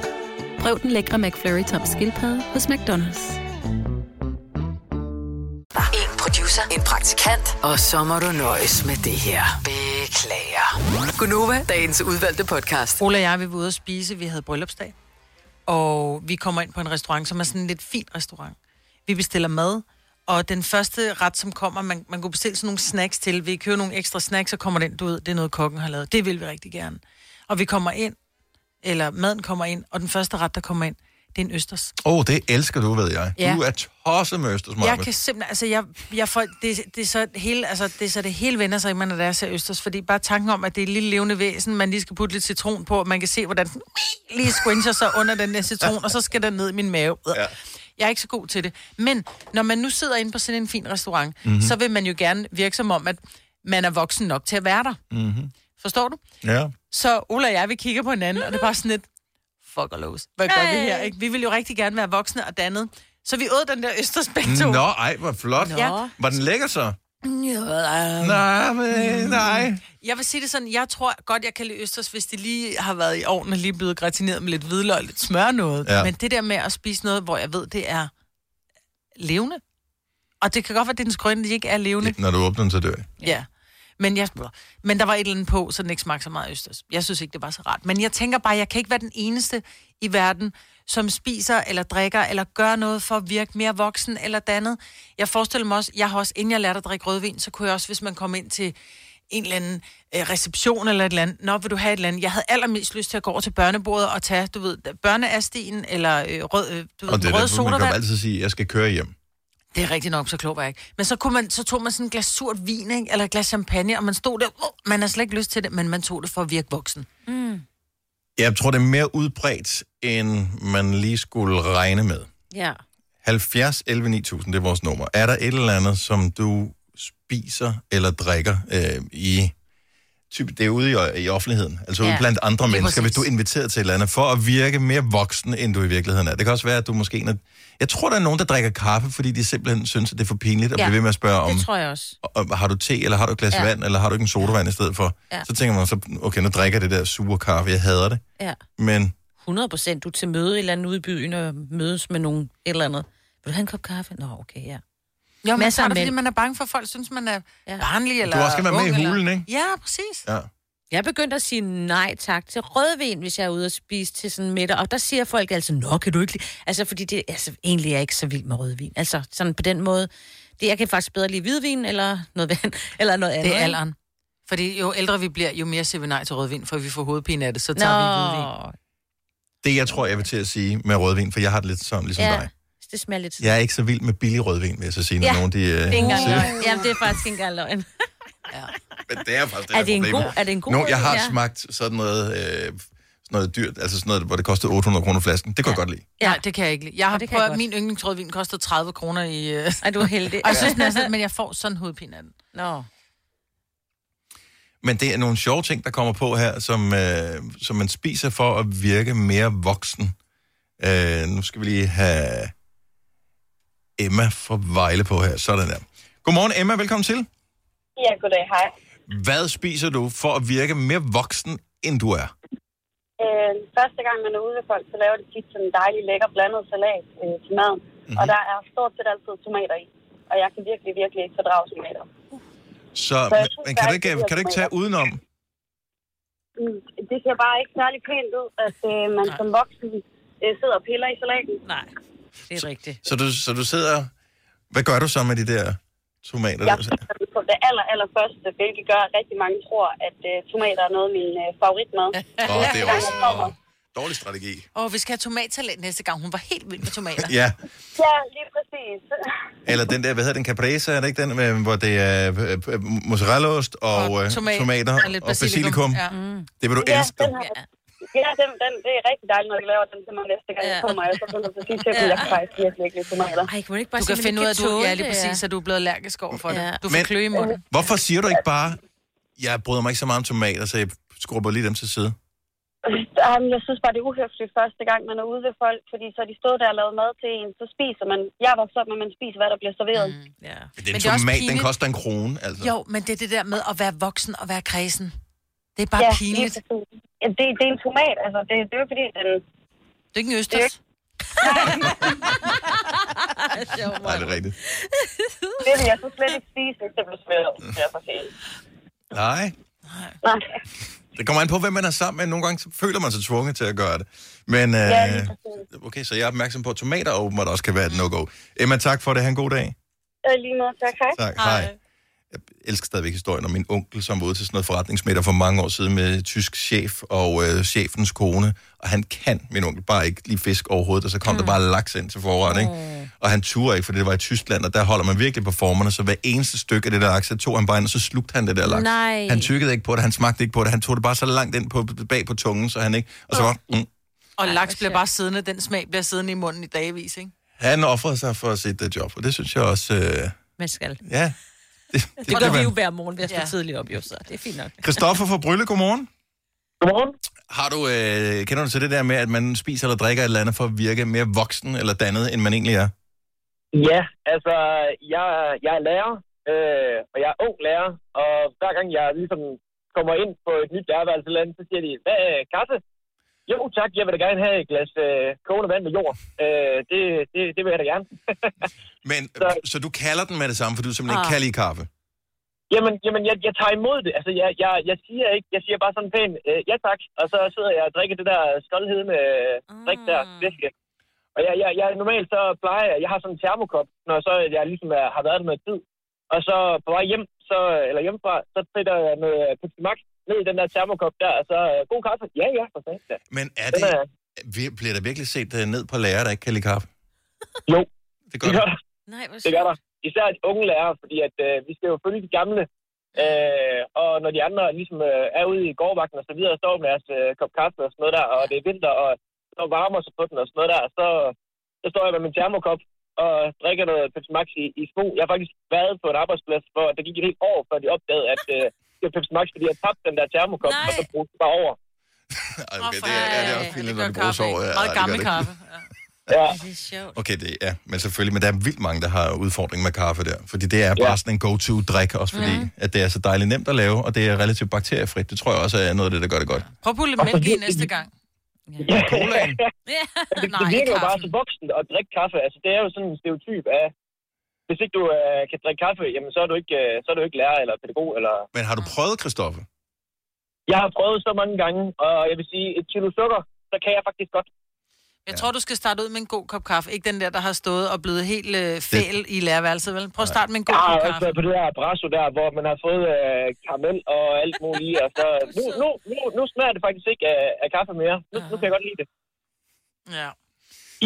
Prøv den lækre McFlurry tom skildpadde hos McDonald's. En producer, en praktikant, og så må du nøjes med det her. Beklager. Gunova, dagens udvalgte podcast. Ola og jeg, vi var ude at spise, vi havde bryllupsdag. Og vi kommer ind på en restaurant, som er sådan en lidt fin restaurant. Vi bestiller mad, og den første ret, som kommer, man, man kunne bestille sådan nogle snacks til. Vi køber nogle ekstra snacks, så kommer den, du ved, det er noget, kokken har lavet. Det vil vi rigtig gerne. Og vi kommer ind, eller maden kommer ind, og den første ret, der kommer ind, det er en østers. Åh, oh, det elsker du, ved jeg. Ja. Du er tosset med Østers, Jeg Maja. kan simpelthen, altså jeg, jeg får, det, det, er så hele, altså det er så det hele vender sig når der er ser østers, fordi bare tanken om, at det er et lille levende væsen, man lige skal putte lidt citron på, og man kan se, hvordan den [laughs] lige squincher sig under den der citron, og så skal den ned i min mave. Ja. Jeg er ikke så god til det. Men når man nu sidder inde på sådan en fin restaurant, Mhm. mm-hmm. så vil man jo gerne virke som om, at man er voksen nok til at være der. Mm-hmm. Forstår du? Ja. Så Ola og jeg, vi kigger på hinanden, og det er bare sådan lidt, fuck og. Hvad gør vi her, ikke? Vi vil jo rigtig gerne være voksne og dannet. Så vi åd den der østers begge to. Nå, ej, hvor flot. Nå. Var den lækker så? Ja. Nej, men nej. Jeg vil sige det sådan, jeg tror godt, jeg kan lide østers, hvis det lige har været i ovnen og lige blevet gratineret med lidt hvidløg og lidt smør og noget. Ja. Ja. Men det der med at spise noget, hvor jeg ved, det er levende. Og det kan godt være, at det er den skrøn, ikke er levende. Når du åbner den, så dør jeg. Ja. Men, jeg, men der var et eller andet på, så den ikke smagte så meget østers. Jeg synes ikke, det var så rart. Men jeg tænker bare, jeg kan ikke være den eneste i verden, som spiser eller drikker eller gør noget for at virke mere voksen eller dannet. Jeg forestiller mig også, jeg har også, inden jeg lærte at drikke rødvin, så kunne jeg også, hvis man kom ind til en eller anden øh, reception eller et eller andet, nå, vil du have et eller andet? Jeg havde allermest lyst til at gå over til børnebordet og tage, du ved, børneastien eller øh, rød, øh, du ved, Og det er rød derfor, man kan sodavand. altid sige, at jeg skal køre hjem. Det er rigtigt nok, så klog var jeg ikke. Men så, kunne man, så tog man sådan et glas surt vin, ikke? eller et glas champagne, og man stod der, oh, man har slet ikke lyst til det, men man tog det for at virke voksen. Mm. Jeg tror, det er mere udbredt, end man lige skulle regne med. Ja. 70 11 9000, det er vores nummer. Er der et eller andet, som du spiser eller drikker øh, i... Typ, det er ude i, i offentligheden, altså ja, ude blandt andre lige mennesker, hvis du er inviteret til et eller andet, for at virke mere voksen, end du i virkeligheden er. Det kan også være, at du måske... en af- Jeg tror, der er nogen, der drikker kaffe, fordi de simpelthen synes, at det er for pinligt at Ja, blive ved med at spørge om, Det tror jeg også. og, har du te, eller har du et glas Ja. vand, eller har du ikke en sodavand i stedet for? Ja. Så tænker man så, okay, nu drikker det der sure kaffe, jeg hader det. Ja. Men 100 procent. Du er til møde et eller andet ude i byen og mødes med nogen et eller andet. Vil du have en kop kaffe? Nå, okay, ja. Jo, men så er det, fordi man er bange for, at folk synes, man er ja. barnlig eller du også skal være med ung, i eller- hulen, ikke? Ja, præcis. Ja. Jeg er begyndt at sige nej tak til rødvin, hvis jeg er ude og spise til sådan middag. Og der siger folk altså, nå, kan du ikke lide... Altså, fordi det altså, egentlig er jeg ikke så vild med rødvin. Altså, sådan på den måde. Det, jeg kan faktisk bedre lide hvidvin eller noget, vand, [laughs] eller noget andet. Det er alderen. Fordi jo ældre vi bliver, jo mere siger vi nej til rødvin, for vi får hovedpine af det, så Nå, tager vi hvidvin. det, jeg tror, jeg vil til at sige med rødvin, for jeg har det lidt sådan, ligesom ja, dig. Det smager lidt... Jeg er ikke så vild med billig rødvin, vil jeg så sige, når Ja, nogen de... Øh, Det er ikke engang siger- løgn. Jamen, det er faktisk ikke engang løgn. [laughs] Men det er faktisk det, Er det en problemet. god- er det en god Nå, jeg har? Ja. smagt sådan noget, øh, sådan noget dyrt, altså sådan noget, hvor det kostede 800 kroner flasken. Det kunne ja. jeg godt lide. Ja, det kan jeg ikke lide. Jeg har det kan jeg prøvet, min yndlingsrødvin kostede 30 kroner i... Øh... Ej, du er heldig. [laughs] og jeg synes næsten, men jeg får sådan en hovedpine af den. Nå. Men det er nogle sjove ting, der kommer på her, som, øh, som man spiser for at virke mere voksen. Øh, nu skal vi lige have Emma fra Vejle på her. Sådan der. Godmorgen Emma, velkommen til. Ja, goddag, hej. Hvad spiser du for at virke mere voksen, end du er? Øh, første gang, man er ude ved folk, så laver de tit sådan en dejlig, lækker blandet salat øh, til maden. Mhm. Mm-hmm. Og der er stort set altid tomater i. Og jeg kan virkelig, virkelig ikke fordrage tomater. Så, men, synes men kan, du ikke, det kan du ikke tage udenom? Mm, det ser bare ikke særlig pænt ud, at øh, man som voksen øh, sidder og piller i salaten. Nej, det er rigtigt. Så du, så du sidder... Hvad gør du så med de der tomater? Jeg der? på det aller, aller første, hvilket gør, at rigtig mange tror, at øh, tomater er noget af min øh, favoritmad. Åh, det er [laughs] også åh, dårlig strategi. Og vi skal have tomatsalat næste gang. Hun var helt vild med tomater. Ja, Ja, lige præcis. [laughs] eller den der, hvad hedder den, caprese, er det ikke den, med, hvor det er øh, øh, mozzarellaost og, Og og tomat tomater og lidt og basilikum. basilikum. Ja. Mm. Det vil du ja, elske. Den har, ja, den, den, det er rigtig dejligt, når du laver den til mig næste gang, jeg kommer. Jeg så noget til at sige til dem, jeg kan faktisk virkelig ikke lide tomater. Ej, kan man ikke Du kan finde ud af, at du, ja, lige præcis, at du er blevet allergisk over for det. Du får Men- kløe i munden. Hvorfor siger du ikke bare, jeg bryder mig ikke så meget om tomater, så jeg skrubber lige dem til side? [laughs] Jamen, jeg synes bare, det er uhøfligt første gang, man er ude ved folk, fordi så de stået der og lavet mad til en, så spiser man. Jeg vokset op med, at man spiser, hvad der bliver serveret. Mm, ja. Men Men den det er også tomat, den pinligt. koster en krone, altså. Jo, men det er det der med at være voksen og være kredsen. Det er bare ja, pinligt. Ja, det, det er en tomat, altså. Det, det er jo fordi, den... Det er ikke en østers. [laughs] Nej, det er rigtigt. Det vil jeg så slet ikke spise, hvis det blev sige. Nej. Nej. Det kommer an på, hvem man er sammen med. Nogle gange så føler man sig tvunget til at gøre det. Men Ja, øh, præcis. okay, så jeg er opmærksom på, at tomater åbenbart også kan være et no-go. Emma, tak for det. Ha' en god dag. Øh, lige måde, tak. Hej. Tak, hej. Jeg elsker stadigvæk historien om min onkel, som var ude til sådan noget forretningsmiddag for mange år siden med tysk chef og øh, chefens kone. Og han kan, min onkel, bare ikke lige fisk overhovedet. Og så kom mm. der bare laks ind til forret, ikke? Og han turde ikke, for det var i Tyskland, og der holder man virkelig på formerne. Så hver eneste stykke af det der laks, så tog han bare ind, og så slugte han det der laks. Nej. Han tykkede ikke på det, han smagte ikke på det. Han tog det bare så langt ind på, bag på tungen, så han ikke... Og så var, mm, Og laks bliver bare siddende, den smag bliver siddende i munden i dagvis, ikke? han offrede sig for sit uh, job, og det synes jeg også... Øh, Man skal. ja, det, Det, det gør kan vi jo hver morgen at stå Ja. tidligt op, jo, så det er fint nok. Christoffer fra Brylle, godmorgen. Godmorgen. Har du, øh, kender du til det der med, at man spiser eller drikker et eller andet for at virke mere voksen eller dannet, end man egentlig er? Ja, altså, jeg, jeg er lærer, øh, og jeg er ung lærer, og hver gang jeg ligesom kommer ind på et nyt lærerværelse eller andet, så siger de, hvad er kaffe? Jo tak, jeg vil da gerne have et glas øh, kogende vand med jord. Øh, det, det, det vil jeg da gerne. [laughs] Men, så, så du kalder den med det samme, for du simpelthen ikke Ah. kan lide kaffe? Jamen, jamen jeg, jeg tager imod det. Altså, jeg, jeg, jeg siger ikke, jeg siger bare sådan pænt, øh, ja tak, og så sidder jeg og drikker det der skoldhedende øh, drik der, væske. Og jeg, jeg, jeg, normalt så plejer jeg, jeg har sådan en termokop, når så jeg ligesom er, har været der noget tid. Og så på vej hjem, så, eller hjemmefra, så sætter jeg noget Pepsi Max ned i den der termokop der, og så øh, god kaffe. Ja, ja, for fanden. da. Men er Den det, er- vi- bliver der virkelig set øh, ned på lærere, der ikke kan lide kaffe? Jo. Det gør det gør der. Nej, hvor Det gør der. Især de unge lærere, fordi at, øh, vi skal jo følge de gamle. Øh, og når de andre ligesom øh, er ude i gårdvagten og så videre, og står med deres øh, kop kaffe og sådan noget der, og det er vinter, og så varmer sig på den og sådan noget der, så, så står jeg med min termokop og drikker noget Pepsi Max i, i sko. Jeg har faktisk været på en arbejdsplads, hvor der gik et helt år, før de opdagede, at øh, det var Pepsi Max, fordi jeg tabte den der termokop, og så brugte det bare over. [laughs] Okay, det, er, ja, det er også fint, når det bruges over. Ja, Meget gammel kaffe. Ja. Det er sjovt. Okay, det er, men selvfølgelig, men der er vildt mange, der har udfordringer med kaffe der. Fordi det er bare sådan en go-to-drik, også fordi, Mhm. at det er så dejligt nemt at lave, og det er relativt bakteriefrit. Det tror jeg også er noget af det, der gør det godt. Prøv at putte lidt mælk i næste gang. Colaen. Ja. [laughs] [laughs] Det, Nej, det virker jo bare så voksent at drikke kaffe. Altså, det er jo sådan en stereotyp af, hvis ikke du øh, kan drikke kaffe, jamen, så er du ikke, øh, så er du ikke lærer eller pædagog. Eller... Men har du prøvet, Christoffer? Jeg har prøvet så mange gange, og jeg vil sige, et kilo sukker, så kan jeg faktisk godt. Jeg tror, du skal starte ud med en god kop kaffe. Ikke den der, der har stået og blevet helt øh, fæl i lærerværelset, vel? Prøv at starte med en god Jeg kop har kaffe. også været på det der brasso der, hvor man har fået øh, karamel og alt muligt i, og så [laughs] nu, nu, nu, nu smager det faktisk ikke af, af kaffe mere. Nu, nu kan jeg godt lide det. Ja.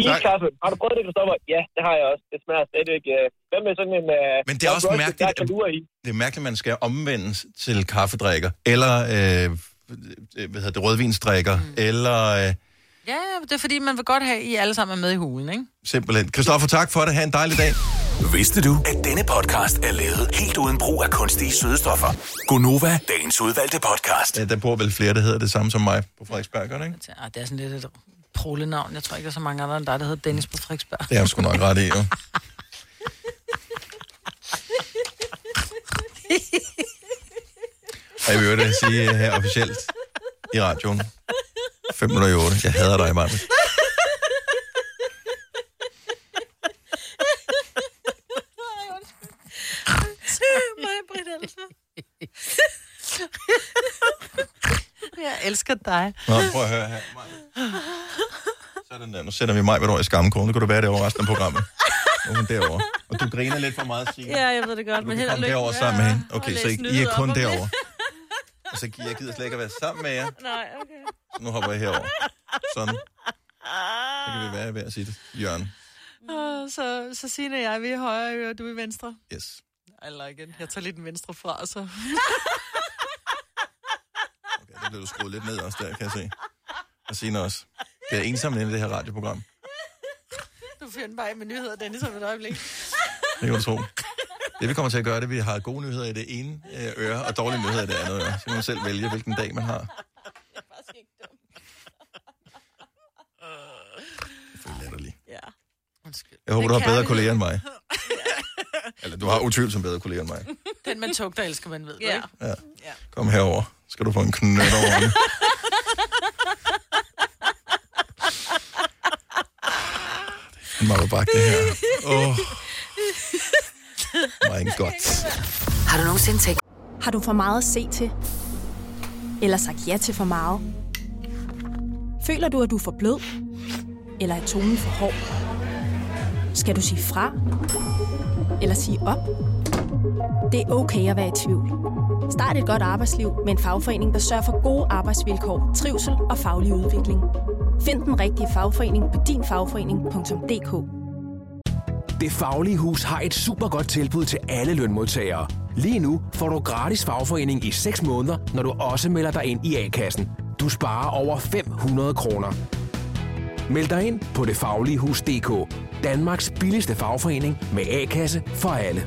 Iskaffe. Har du prøvet det, Christoffer? Ja, det har jeg også. Det smager stadigvæk. Øh, hvad med sådan en... Øh, Men det er også Rocket, mærkeligt, at-. Det er mærkeligt, at man skal omvendes til kaffedrikker, eller øh, hvad hedder det, rødvinsdrikker, mm. eller øh, Ja, det er fordi, man vil godt have, at I alle sammen er med i hulen, ikke? simpelthen. Christoffer, tak for det. Ha' en dejlig dag. Vidste du, at denne podcast er lavet helt uden brug af kunstige sødestoffer? Gonova, dagens udvalgte podcast. Ja, der bor vel flere, der hedder det samme som mig på Frederiksberg, ikke? Ja, det er sådan lidt et prolenavn. Jeg tror ikke, der er så mange andre end dig, der hedder Dennis på Frederiksberg. Det er jeg sgu nok ret i, jo. Og jeg vil jo det sige her officielt i radioen. 5 minutter i 8. Jeg hader dig, Martin. Mig, Britt, altså. Jeg elsker dig. Nå, prøv at høre her. Sådan der. Nu sætter vi mig ved over i skammekrone. Nu kan du være derovre resten af programmet. Nu er hun derovre. Og du griner lidt for meget, Signe. Ja, jeg ved det godt, men held og lykke. derover sammen med hende. Og Okay, så I, I er kun derovre. Og så jeg gider slet ikke at være sammen med jer. Nej, okay. Så nu hopper jeg herover. Sådan. Så kan vi være ved at det. Jørgen. Oh, så, så Signe og jeg, vi er højre øre, og du er venstre. Yes. I like it. Jeg tager lidt den venstre fra, så... Det blev du skruet lidt ned også der, kan jeg se. Og Signe også. Det er ensom inde i det her radioprogram. Du finder bare med nyheder, Dennis, om et øjeblik. Det kan du tro. Det vi kommer til at gøre, det er, vi har gode nyheder i det ene øh, øre, og dårlige nyheder i det andet øre. Så man selv vælge, hvilken dag man har. Det er latterligt. Ja. Jeg håber, Det du er har bedre kolleger end mig. Eller du har utvivlsomt bedre kolleger end mig. Den man tugter elsker, man ved, Ja. ikke? Ja. Kom herover. Skal du få en knøt over den. Det er bare det her. Åh, oh, my god. Har du nogensinde tænkt... Har du for meget at se til? Eller sagt ja til for meget? Føler du, at du er for blød? Eller er tonen for hård? Skal du sige fra? Eller sige op? Det er okay at være i tvivl. Start et godt arbejdsliv med en fagforening, der sørger for gode arbejdsvilkår, trivsel og faglig udvikling. Find den rigtige fagforening på dinfagforening.dk. Det Faglige Hus har et super godt tilbud til alle lønmodtagere. Lige nu får du gratis fagforening i 6 måneder, når du også melder dig ind i A-kassen. Du sparer over 500 kroner. Meld dig ind på detfagligehus.dk. Danmarks billigste fagforening med A-kasse for alle.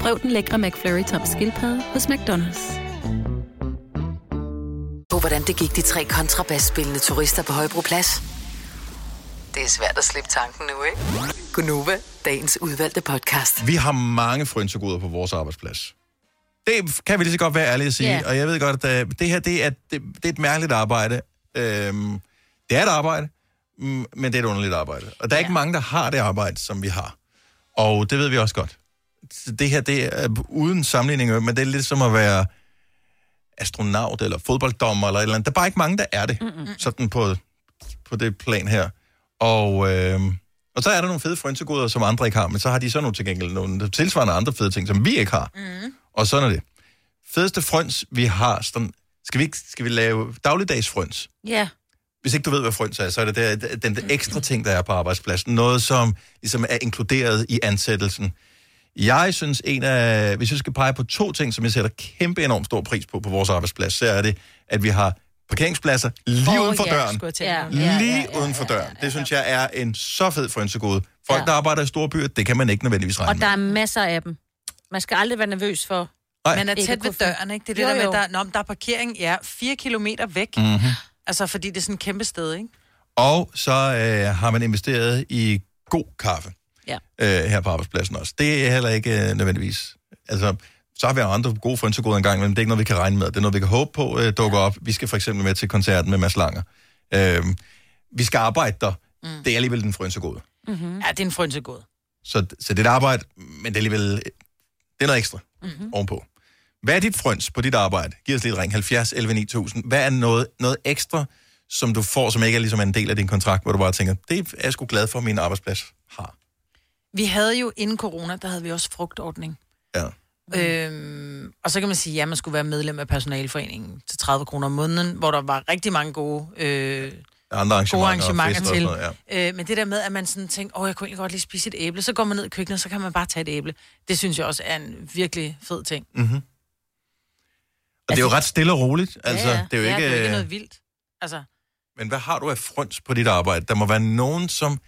Prøv den lækre McFlurry tom skildpadde hos McDonald's. På hvordan det gik de tre kontrabasspillende turister på Højbroplads? Det er svært at slippe tanken nu, ikke? Gunova, dagens udvalgte podcast. Vi har mange frynsegoder på vores arbejdsplads. Det kan vi lige så godt være ærlige at sige. Yeah. Og jeg ved godt, at øh, det her det er, det, det er et mærkeligt arbejde. Øhm, det er et arbejde, mm, men det er et underligt arbejde. Og der er ikke mange, der har det arbejde, som vi har. Og det ved vi også godt. Det her, det er uden sammenligning, men det er lidt som at være astronaut eller fodbolddommer eller et eller andet. Der er bare ikke mange, der er det. Mm-mm. Sådan på, på det plan her. Og, øh, og så er der nogle fede frynsegoder, som andre ikke har, men så har de så nogle til gengæld nogle tilsvarende andre fede ting, som vi ikke har. Mm. Og sådan er det. Fedeste frøns, vi har, sådan, skal, vi, ikke- skal vi lave dagligdags frøns? Ja. Hvis ikke du ved, hvad frøns er, så er det der, den der ekstra ting, der er på arbejdspladsen. Noget, som ligesom er inkluderet i ansættelsen. Jeg synes, en af, hvis jeg skal pege på to ting, som jeg sætter kæmpe enormt stor pris på på vores arbejdsplads, så er det, at vi har parkeringspladser lige Åh, uden for ja, døren. at sige. Ja, ja, Lige uden for døren. Det synes jeg er en så fed frønsegode. Folk, Ja. der arbejder i store byer, det kan man ikke nødvendigvis regne Og der er masser af dem. Man skal aldrig være nervøs for... Nej. Man er tæt ved døren, ikke? Det er det Jo, der med, der, når der er parkering, ja, fire kilometer væk. Mhm. Altså, fordi det er sådan et kæmpe sted, ikke? Og så øh, har man investeret i god kaffe Ja. øh, her på arbejdspladsen også. Det er heller ikke øh, nødvendigvis... Altså, så har vi andre gode frynsegoder engang, men det er ikke noget, vi kan regne med. Det er noget, vi kan håbe på øh, dukker op. Vi skal for eksempel med til koncerten med Mads Langer. Øh, vi skal arbejde der. Mm. Det er alligevel den frønsegode. Mm-hmm. Ja, det er en frønsegod. Så, så det er et arbejde, men det er alligevel... Det er noget ekstra mm-hmm. ovenpå. Hvad er dit frøns på dit arbejde? Giv os lige et ring. 70 11 9000. Hvad er noget, noget ekstra, som du får, som ikke er ligesom en del af din kontrakt, hvor du bare tænker, det er jeg sgu glad for, min arbejdsplads. Vi havde jo inden corona, der havde vi også frugtordning. Ja. Øhm, og så kan man sige, ja, man skulle være medlem af personalforeningen til 30 kroner om måneden, hvor der var rigtig mange gode, øh, Andre arrangementer, gode arrangementer til. noget, øh, men det der med, at man sådan tænker, åh, jeg kunne egentlig godt lige spise et æble, så går man ned i køkkenet, så kan man bare tage et æble. Det synes jeg også er en virkelig fed ting. Mm-hmm. Og det er jo ret stille og roligt. Altså, ja, ja. Det er jo ja, ikke, det er jo ikke øh, noget vildt. Altså, Men hvad har du af frøns på dit arbejde? Der må være nogen, som...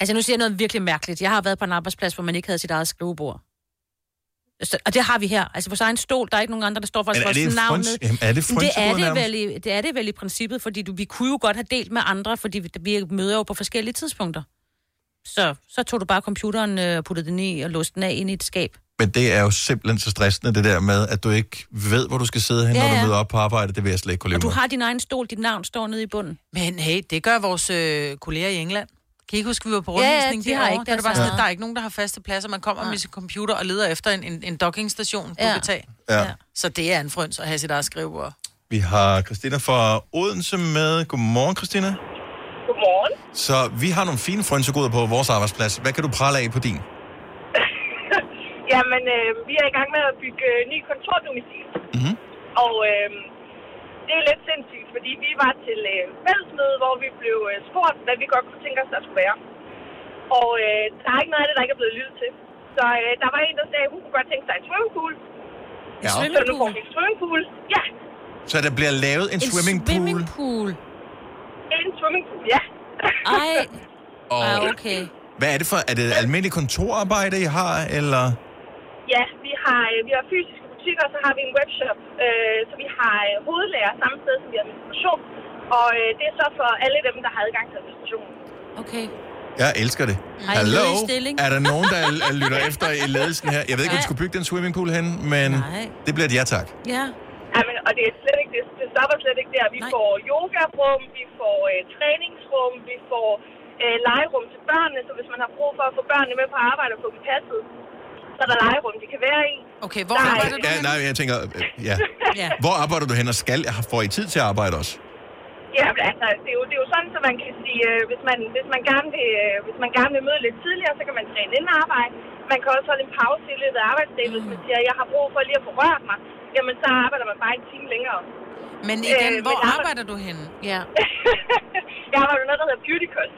Altså, nu siger jeg noget virkelig mærkeligt. Jeg har været på en arbejdsplads, hvor man ikke havde sit eget skrivebord. Så, og det har vi her. Altså, vores egen stol, der er ikke nogen andre, der står faktisk er vores navn ned. Er det Men det er det, nærmest? vel i, det er det vel i princippet, fordi du, vi kunne jo godt have delt med andre, fordi vi, vi møder jo på forskellige tidspunkter. Så, så tog du bare computeren øh, og puttede den i og låste den af ind i et skab. Men det er jo simpelthen så stressende, det der med, at du ikke ved, hvor du skal sidde hen, Ja, når du ja. møder op på arbejde. Det vil jeg slet ikke kunne leve Og du med. har din egen stol, dit navn står nede i bunden. men hey, det gør vores øh, kolleger i England. Kan I ikke huske, vi var på Ja, ja, rundvisning de har derovre? ikke Der er bare sådan, at der er ikke nogen, der har faste pladser. Man kommer med sin computer og leder efter en, en, en dockingstation, du Ja. kan tage. Ja. Så det er en frøns at have sit eget skrivebord. Vi har Christina fra Odense med. Godmorgen, Christina. Godmorgen. Så vi har nogle fine frønsegoder på vores arbejdsplads. Hvad kan du prale af på din? [laughs] Jamen, øh, vi er i gang med at bygge øh, ny kontordomicil. Mhm. Og øh, det er lidt sindssygt, fordi vi var til øh, fællesmøde, hvor vi blev øh, spurgt, hvad vi godt kunne tænke os, der skulle være. Og øh, der er ikke noget af det, der ikke er blevet lyttet til. Så øh, der var en, der sagde, at hun kunne godt tænke sig en swimmingpool. Ja. Så nu får vi en swimmingpool. Ja, Så der bliver lavet en, swimmingpool. swimmingpool. en swimmingpool, ja. Ej, [laughs] Og ah, okay. hvad er det for? Er det almindeligt kontorarbejde, I har, eller? Ja, vi har, øh, vi har fysiske butikker, og så har vi en webshop. Øh, så vi har øh, hovedlærer samme sted, som vi har administration. Og øh, det er så for alle dem, der har adgang til administration. Okay. Jeg elsker det. Ej, Hallo? Er der nogen, der [laughs] øh, lytter efter i ledelsen her? Jeg ved ikke, hvor de skulle bygge den swimmingpool hen, men Nej. det bliver et ja tak. Ja. Jamen, og det er slet ikke, det, det stopper slet ikke der. Vi Nej. får yogarum, vi får øh, træningsrum, vi får øh, legerum til børnene, så hvis man har brug for at få børnene med på arbejde og få dem passet, så er der legerum, de kan være i. Okay, hvor Der er- arbejder du Ja, nej, jeg tænker, øh, ja. [laughs] Ja. Hvor arbejder du hen, og skal, får I tid til at arbejde også? Ja, men altså, det er, jo, det er jo sådan, så man kan sige, øh, hvis, man, hvis, man gerne vil, øh, hvis man gerne vil møde lidt tidligere, så kan man træne inden arbejde. Man kan også holde en pause i løbet af arbejdsdagen, hvis man siger, jeg har brug for lige at få rørt mig. Jamen, så arbejder man bare en time længere. Men igen, Øh, hvor men jeg- arbejder du henne? Ja. [laughs] jeg arbejder noget, der hedder Beauty Cut.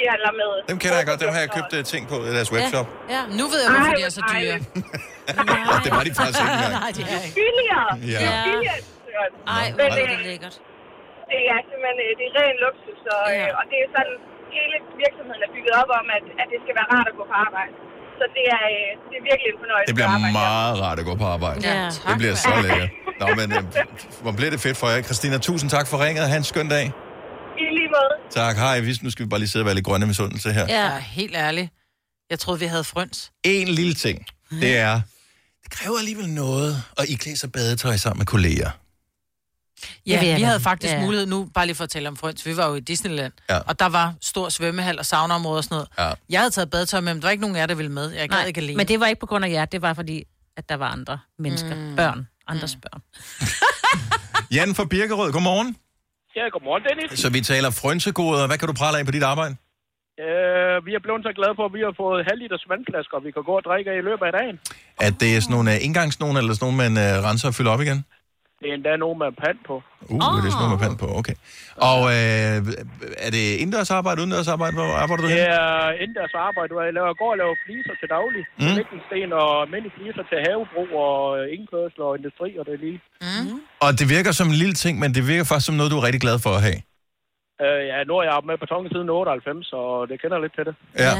Vi handler med... Dem kender jeg godt, dem har jeg købt uh, ting på i deres webshop. Ja, nu ved jeg, hvorfor de er så Ej, dyre. Og [laughs] det var de faktisk ikke engang. Nej, de er ikke. Billigere. Ja. Det er billigere. Ej, hvor er det, det lækkert. det er simpelthen øh, det er ren luksus, og, Ja. øh, og det er sådan, hele virksomheden er bygget op om, at, at det skal være rart at gå på arbejde. Så det er, det er virkelig en fornøjelse Det bliver at arbejde meget rart at gå på arbejde. Ja, Det bliver så lækkert. [laughs] Nå, men hvor bliver det fedt for jer. Christina, tusind tak for ringet. Ha' en skøn dag. I lige måde. Tak. Hej. Vi- Nu skal vi bare lige sidde og være lidt grønne med sundelse her. Ja, helt ærligt. Jeg troede, vi havde frøns. En lille ting, det er, det kræver alligevel noget at iklæde sig badetøj sammen med kolleger. Ja, vi havde faktisk Ja. mulighed nu, bare lige for at tale om frøns. Vi var jo i Disneyland, Ja. og der var stor svømmehal og saunaområde og sådan noget. Ja. Jeg havde taget badetøj med, men der var ikke nogen af jer, der ville med. Jeg gad Nej, ikke alene. men det var ikke på grund af jer, det var fordi, at der var andre mennesker. Mm. Børn. Andres børn. [laughs] Jan fra Birkerød, godmorgen. Ja, godmorgen, Dennis. Så vi taler frønsegoder. Hvad kan du prale af på dit arbejde? Øh, vi er blevet så glade for, at vi har fået halvliters vandflasker, vi kan gå og drikke af i løbet af dagen. At det er sådan nogle uh, indgangsnogen, eller sådan nogle, man uh, renser og fylder op igen? Det er endda nogen med pand på. Uh, oh. det er sådan noget med pand på, okay. Og øh, er det indendørs arbejde, udendørs arbejde? Hvor arbejder du Det hen? er indendørs arbejde, hvor jeg laver, går og laver fliser til daglig. Mm. Mm. Lægningssten og almindelige fliser til havebrug og øh, indkørsel og industri og det lige. Mm. Og det virker som en lille ting, men det virker faktisk som noget, du er rigtig glad for at have. Øh, ja, nu har jeg arbejdet med beton siden 98, så det kender lidt til det. Ja.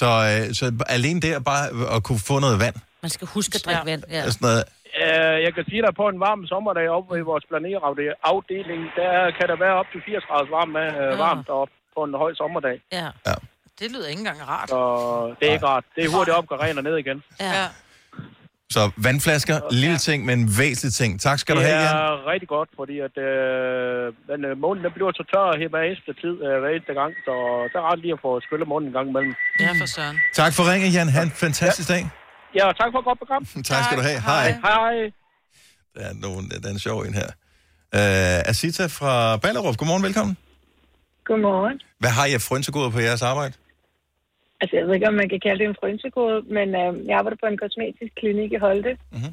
Så, øh, så alene der bare at kunne få noget vand, Man skal huske at drikke vand. Ja. sådan noget, Øh, jeg kan sige dig, på en varm sommerdag oppe i vores planerafdeling, der kan der være op til 80 grader varmt, med, øh, varmt op på en høj sommerdag. Ja. ja. Det lyder ikke engang rart. Så det er ikke rart. Det er hurtigt op, går ren og ned igen. Ja. Så vandflasker, lille ting, men væsentlig ting. Tak skal du have, Det Jan. er rigtig godt, fordi at, øh, den, øh, månen den bliver så tør her hver eneste tid, øh, hver eneste gang, så der er ret lige at få skyllet månen en gang imellem. Ja, for søren. Tak for ringen, Jan. Ha' en fantastisk dag. Ja, og tak for et godt program. [laughs] Tak skal du have. Hej. Hej. Der er, nogen, der er en sjov en her. Uh, Asita fra Ballerup, godmorgen, velkommen. Godmorgen. Hvad har I af frynsegoder på jeres arbejde? Altså, jeg ved ikke, om man kan kalde det en frynsegode, men øh, jeg arbejder på en kosmetisk klinik i Holte. Mhm.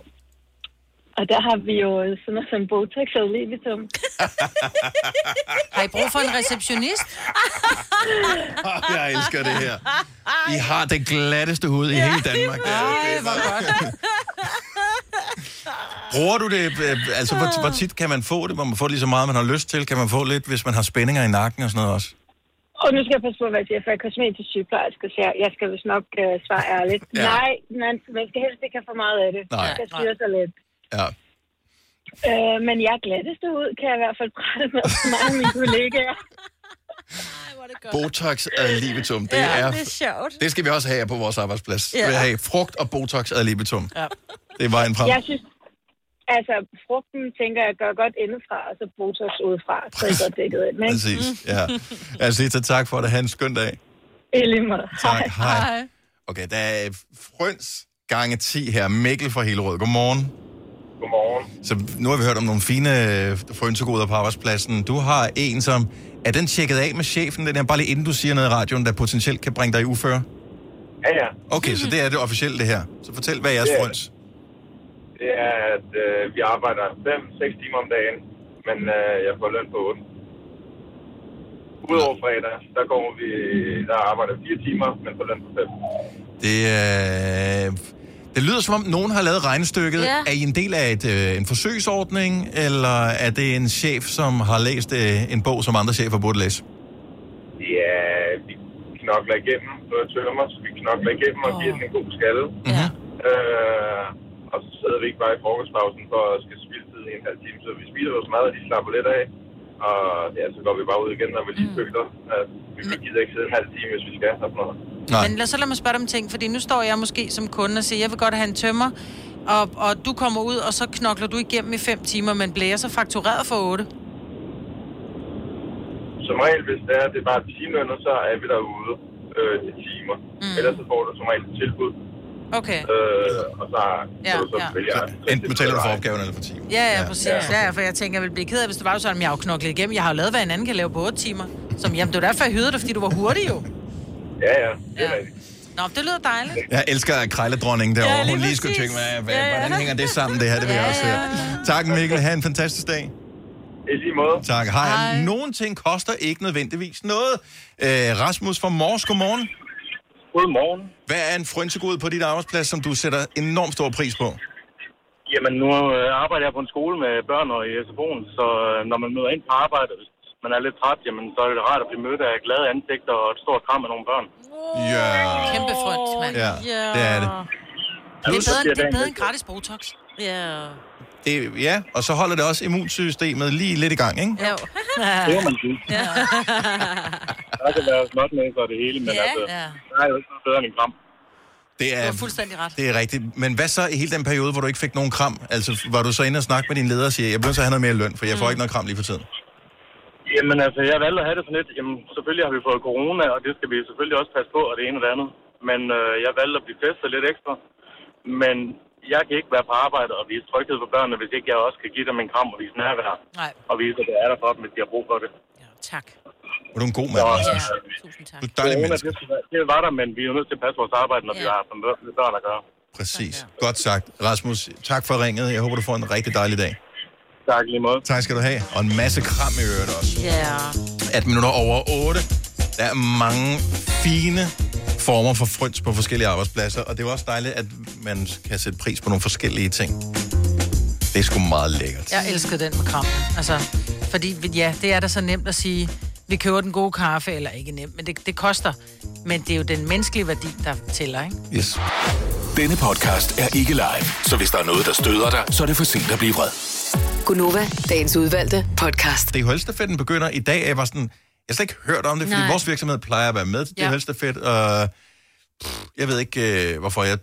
Og der har vi jo sådan noget som Botox og Levitum. [laughs] Har I brug for en receptionist? [laughs] Jeg elsker det her. I har det glatteste hud i hele Danmark. Det er- Ej, hvor godt. Bruger du det? øh, Altså, hvor, hvor tit kan man få det? Må man få det lige så meget, man har lyst til? Kan man få lidt, hvis man har spændinger i nakken og sådan noget også? Og nu skal jeg passe på, hvad jeg siger, for jeg er kosmetisk sygeplejerske, så jeg, jeg skal vist nok øh, svare ærligt. Ja. Ja. Nej, man, man skal helst ikke have for meget af det. Nej. Man skal styre sig lidt. Ja. Øh, men jeg glatteste ud, kan jeg i hvert fald prale med [laughs] mange af mine kollegaer. Botox ad libitum. Det, Ja, er, det er sjovt. det skal vi også have på vores arbejdsplads. Ja. Vi vil have frugt og Botox ad libitum. Ja. Det er vejen frem. Jeg synes, altså, frugten tænker jeg gør godt indefra, og så Botox udefra, så er godt dækket ind. ikke? Præcis, ja. Asita, tak for det. Ha' en skøn dag. I lige måde. Tak, hej. Okay, der er Frøns gange 10 her. Mikkel fra Hillerød. Godmorgen. Godmorgen. Så nu har vi hørt om nogle fine øh, frønsegoder på arbejdspladsen. Du har en, som... Er den tjekket af med chefen, den her, bare lige inden du siger noget i radioen, der potentielt kan bringe dig i uføre? Ja, ja. Okay, så det er det officielle, det her. Så fortæl, hvad er jeres er- frøns? Det er, at øh, vi arbejder 5-6 timer om dagen, men øh, jeg får løn på 8. Udover fredag, der går vi, der arbejder 4 timer, men får løn på 5. Det, øh, det lyder som om, nogen har lavet regnestykket. Ja. Er I en del af et, øh, en forsøgsordning, eller er det en chef, som har læst øh, en bog, som andre chefer burde læse? Ja, vi knokler igennem. Er jeg tømmer, så vi knokler igennem og giver den en god skalle. Ja. Øh, og så sidder vi ikke bare i frokostpausen for at skal spille tid i en halv time. Så vi spiser vores mad, og de slapper lidt af. Og ja, så går vi bare ud igen, når vi lige bygter. Uh, vi gider ikke sidde en halv time, hvis vi skal. Og sådan noget. Men lad, så lad mig spørge dig om ting, fordi nu står jeg måske som kunde og siger, jeg vil godt have en tømmer, og, og du kommer ud, og så knokler du igennem i fem timer, men bliver jeg så faktureret for otte? Som regel, hvis det er, det er bare timelønner, så er vi derude øh, til timer. Mm. Ellers så får du som regel et tilbud. Okay. Øh, og så Ja, du så ja. vælge. Enten betaler du for opgaven eller for timen. Ja, ja, præcis. Ja, ja, for jeg tænker, jeg ville blive ked af, hvis det var sådan, at jeg har knoklet igennem. Jeg har jo lavet, hvad en anden kan lave på 8 timer. Som, jamen, det var derfor, jeg hyrede dig, fordi du var hurtig jo. Ja, ja. Det er rigtigt. Nå, det lyder dejligt. Jeg elsker krejledronningen derovre. Ja, lige Hun lige skulle præcis. tænke, hvad, hvad, Ja, ja. hvordan hænger det sammen, det her? Det vil jeg også høre. Tak, Mikkel. Ha' en fantastisk dag. I lige måde. Tak. Hej. Hej. Nogle ting koster ikke nødvendigvis noget. Øh, Rasmus fra Mors, godmorgen. Godmorgen. Hvad er en frønsegod på dit arbejdsplads, som du sætter enormt stor pris på? Jamen, nu øh, arbejder jeg på en skole med børn og i SFO'en, så øh, når man møder ind på arbejde, hvis man er lidt træt, jamen, så er det rart at blive mødt af glade ansigter og et stort kram af nogle børn. Ja. Kæmpe front, mand. Ja, det er det. Det er bedre, det er bedre end gratis Botox. Ja. det. Ja, og så holder det også immunsystemet lige lidt i gang, ikke? Jo. [laughs] Det må man sige. Der kan være småtnæser og det hele, men Ja. altså, Ja. der er jo ikke noget bedre end en kram. Det Du er, har fuldstændig ret. det er rigtigt. Men hvad så i hele den periode, hvor du ikke fik nogen kram? Altså, var du så inde og snakke med din leder og sige, jeg bliver at have noget mere løn, for jeg får ikke noget kram lige for tiden? Jamen altså, jeg valgte at have det sådan lidt, jamen selvfølgelig har vi fået corona, og det skal vi selvfølgelig også passe på, og det ene og det andet. Men øh, jeg valgte at blive testet lidt ekstra. Men jeg kan ikke være på arbejde og vise tryghed for børnene, hvis ikke jeg også kan give dem en kram og vise nærvær. Nej. Og vise, at jeg er der for dem, hvis de har brug for det. Tak. Og du er en god mand. Ja, tusind tak. Du er Corona, menneske. det, det var der, men vi er jo nødt til at passe vores arbejde, når vi har med børn- med børn at gøre. Præcis. Godt sagt. Rasmus, tak for ringet. Jeg håber, du får en rigtig dejlig dag. Tak lige måde. Tak skal du have. Og en masse kram i øvrigt også. Ja. 18 minutter over 8. Der er mange fine former for frøns på forskellige arbejdspladser, og det er også dejligt, at man kan sætte pris på nogle forskellige ting. Det er sgu meget lækkert. Jeg elsker den med kram. Altså, fordi ja, det er da så nemt at sige, vi køber den gode kaffe, eller ikke nemt, men det, det koster. Men det er jo den menneskelige værdi, der tæller, ikke? Yes. Denne podcast er ikke live, så hvis der er noget, der støder dig, så er det for sent at blive vred. Gunova, dagens udvalgte podcast. DHL-stafetten begynder i dag. Jeg var sådan, jeg har slet ikke hørt om det, fordi Nej. vores virksomhed plejer at være med til Ja. DHL-stafet, og pff, jeg ved ikke, øh, hvorfor jeg...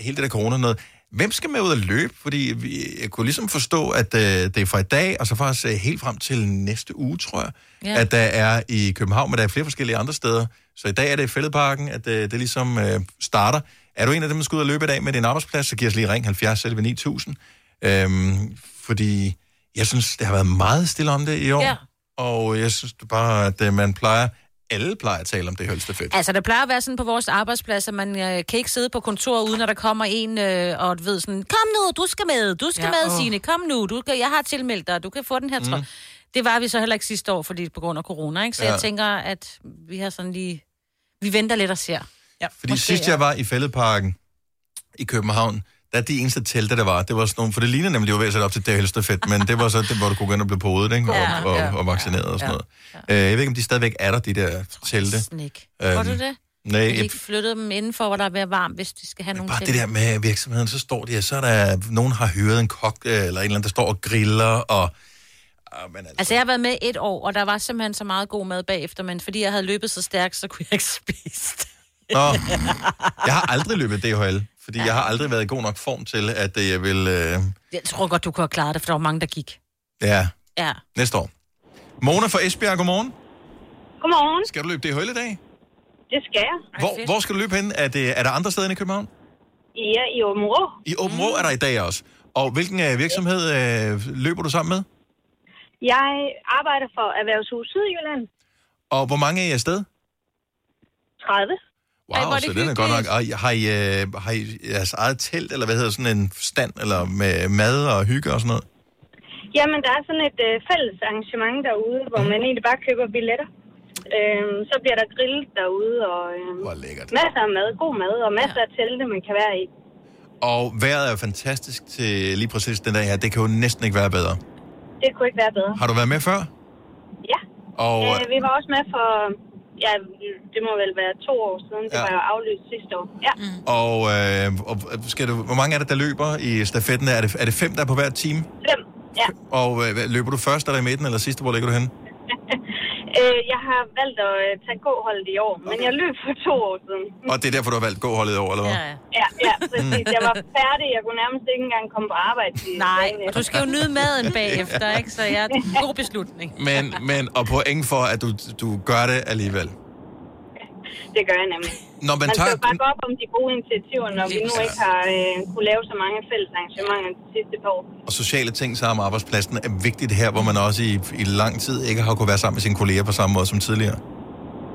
Hele det der corona noget. Hvem skal med ud og løbe? Fordi vi, jeg kunne ligesom forstå, at øh, det er fra i dag, og så faktisk øh, helt frem til næste uge, tror jeg, Ja. at der er i København, men der er flere forskellige andre steder. Så i dag er det i Fælledparken, at øh, det ligesom øh, starter. Er du en af dem, der skal ud og løbe i dag med din arbejdsplads, så giv os lige ring 70 selv 9000. Øhm, fordi jeg synes, det har været meget stille om det i år. Ja. Og jeg synes det bare, at øh, man plejer, alle plejer at tale om det høldstafet. Altså, det plejer at være sådan på vores arbejdsplads, at man øh, kan ikke sidde på kontoret, uden at der kommer en øh, og ved sådan, kom nu, du skal med, du skal Ja, med, åh. Signe, kom nu, du kan, jeg har tilmeldt dig, du kan få den her trøje. Mm. Det var vi så heller ikke sidste år, fordi på grund af corona, ikke? Så Ja. ja. jeg tænker, at vi har sådan lige, vi venter lidt og ser. Ja, Fordi sidst jeg var i Fælledparken i København, der er de eneste telte, der var, det var sådan nogle, for det ligner nemlig, det var ved at sætte op til det høldstafet, men det var så det, hvor du kunne gå ind og blive podet, ikke? Og, Ja, og, ja, og vaccineret og sådan ja, noget. Øh, jeg ved ikke, om de stadigvæk er der, de der telte. Ikke. Øhm, du det? Nej, de ikke flytte dem indenfor, hvor der er ved varmt, hvis de skal have nogle bare til? det der med virksomheden, så står de, så er der, nogen har hyret en kok, øh, eller en eller anden, der står og griller, og Altså, jeg har været med et år, og der var simpelthen så meget god mad bagefter, men fordi jeg havde løbet så stærkt, så kunne jeg ikke [laughs] spise det. Nå, jeg har aldrig løbet DHL, fordi jeg har aldrig været i god nok form til, at øh, jeg vil, øh, Jeg tror godt, du kunne have klaret det, for der var mange, der gik. ja, Ja. næste år. Mona fra Esbjerg, godmorgen. Godmorgen. Skal du løbe DHL i dag? Det skal jeg. Hvor, hvor skal du løbe hen? Er, det, er der andre steder end i København? Ja, i Åben Rå. I Åben Rå er der i dag også. Og hvilken øh, virksomhed øh, løber du sammen med? Jeg arbejder for Erhvervshus Sydjylland. Og hvor mange er I afsted? 30. Wow, Ej, så den er godt nok. Og har I, øh, har I jeres eget telt, eller hvad hedder sådan en stand, eller med mad og hygge og sådan noget? Jamen, der er sådan et øh, fælles arrangement derude, hvor man egentlig bare køber billetter. Øhm, så bliver der grillet derude, og øhm, masser af mad, god mad, og masser af telte, man kan være i. Og vejret er jo fantastisk til lige præcis den dag her. Det kan jo næsten ikke være bedre. Det kunne ikke være bedre. Har du været med før? Ja. Og Øh, vi var også med for, ja, det må vel være to år siden. Det Ja. var jo aflyst sidste år. Ja. Og, øh, og skal du, hvor mange er det, der løber i stafetten? Er det, er det fem, der er på hver team? Fem. Ja. Og øh, løber du først, eller i midten, eller sidste? Hvor ligger du henne? [laughs] Øh, jeg har valgt at øh, tage gåholdet i år, men jeg løb for to år siden. Og det er derfor, du har valgt gåholdet i år, eller hvad? Ja, ja, præcis. Jeg var færdig. Jeg kunne nærmest ikke engang komme på arbejde. Nej, og du skal jo nyde maden bagefter, ikke? Så ja, god beslutning. Men, men, og point for, at du, du gør det alligevel. Det gør jeg nemlig. Når man man skal tager... jo bakke op om de gode initiativer, når vi nu ikke har øh, kunne lave så mange fælles arrangementer de sidste par år. Og sociale ting sammen med arbejdspladsen er vigtigt her, hvor man også i, i lang tid ikke har kunne være sammen med sine kolleger på samme måde som tidligere.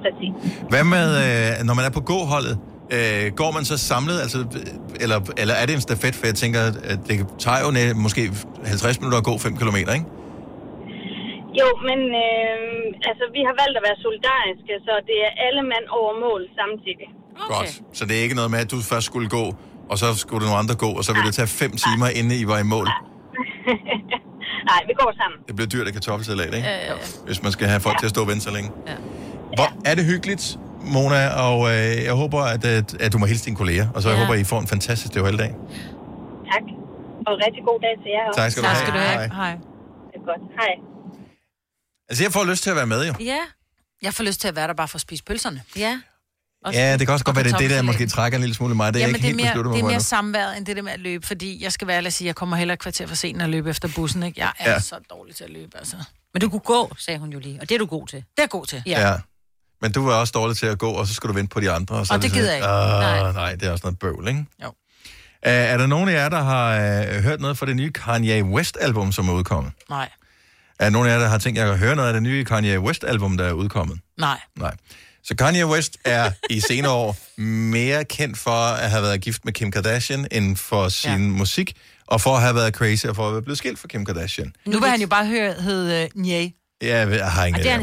Præcis. Hvad med, øh, når man er på gåholdet, øh, går man så samlet, altså, øh, eller, eller er det en stafet? For jeg tænker, at det tager jo næ- måske 50 minutter at gå 5 km, ikke? Jo, men øh, altså, vi har valgt at være solidariske, så det er alle mand over mål samtidig. Okay. Godt. Så det er ikke noget med, at du først skulle gå, og så skulle nogle andre gå, og så ville det tage 5 timer, inden I var i mål. Nej, vi går sammen. Det bliver dyrt af kartoffelsalat, ikke? Ja, ja, ja. Hvis man skal have folk til at stå og vente så længe. Hvor er det hyggeligt, Mona, og øh, jeg håber, at, at, at du må hilse dine kolleger, og så jeg Ja. håber, I får en fantastisk DHL-dag. Tak. Og rigtig god dag til jer også. Tak skal du Tak have. skal du have. Hej. Hej. Det er godt. Hej. Altså, jeg får lyst til at være med, jo. Ja. Jeg får lyst til at være der bare for at spise pølserne. Ja. Ja, det kan også godt være, det er det, der måske trækker en lille smule i mig. Det er Jamen, ikke helt det er mere, besluttet det er mig mere for samværet, end det der med at løbe, fordi jeg skal være ærlig sige, jeg kommer heller et kvarter for sent at løbe efter bussen, ikke? Jeg er Ja. ja. så dårlig til at løbe, altså. Men du kunne gå, sagde hun jo lige, og det er du god til. Det er jeg god til. Ja. ja. Men du var også dårlig til at gå, og så skal du vente på de andre. Og, så Og det sådan gider lidt, jeg ikke. "Ah, Nej. nej, det er også noget bøvl, ikke? Jo. er der nogen af jer, der har uh, hørt noget fra det nye Kanye West-album, som er udkommet? Nej. Er nogen af jer, der har tænkt jer at høre noget af det nye Kanye West-album, der er udkommet? Nej. Nej. Så Kanye West er i senere år mere kendt for at have været gift med Kim Kardashian, end for sin ja. musik, og for at have været crazy, og for at være blevet skilt fra Kim Kardashian. Nu vil han jo bare høre, hedde uh, Nye. Ja, jeg, ved, jeg har ingen idé.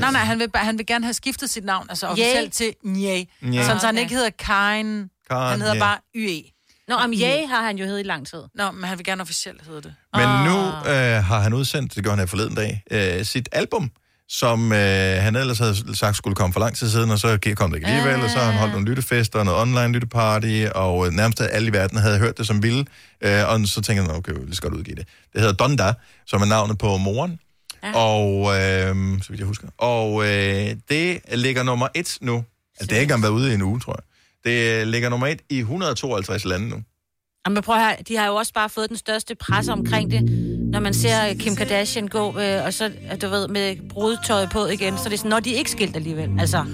Nej, nej, han vil, han vil gerne have skiftet sit navn, altså officielt til Nye. Nye. Sådan, så han ikke hedder Kain. Han hedder bare YE. Nå, om Ye har han jo heddet i lang tid. Nå, men han vil gerne officielt hedde det. Men Ah. nu øh, har han udsendt, det gjorde han her forleden dag, øh, sit album, som øh, han ellers havde sagt skulle komme for lang tid siden, og så kom det ikke alligevel, og så har han holdt nogle lyttefester, noget online lytteparty, og øh, nærmest alle i verden havde hørt det som ville, øh, og så tænkte han, okay, lige så godt udgive det. Det hedder Donda, som er navnet på moren, ja. og øh, så vidt jeg husker. Og øh, det ligger nummer et nu. Altså, det har ikke engang været ude i en uge, tror jeg. Det ligger nummer et i 152 lande nu. Jamen, prøv høre, de har jo også bare fået den største pres omkring det. Når man ser Kim Kardashian gå, øh, og så, du ved, med brudetøjet på igen, så er det sådan, når de er ikke skilt alligevel. Altså,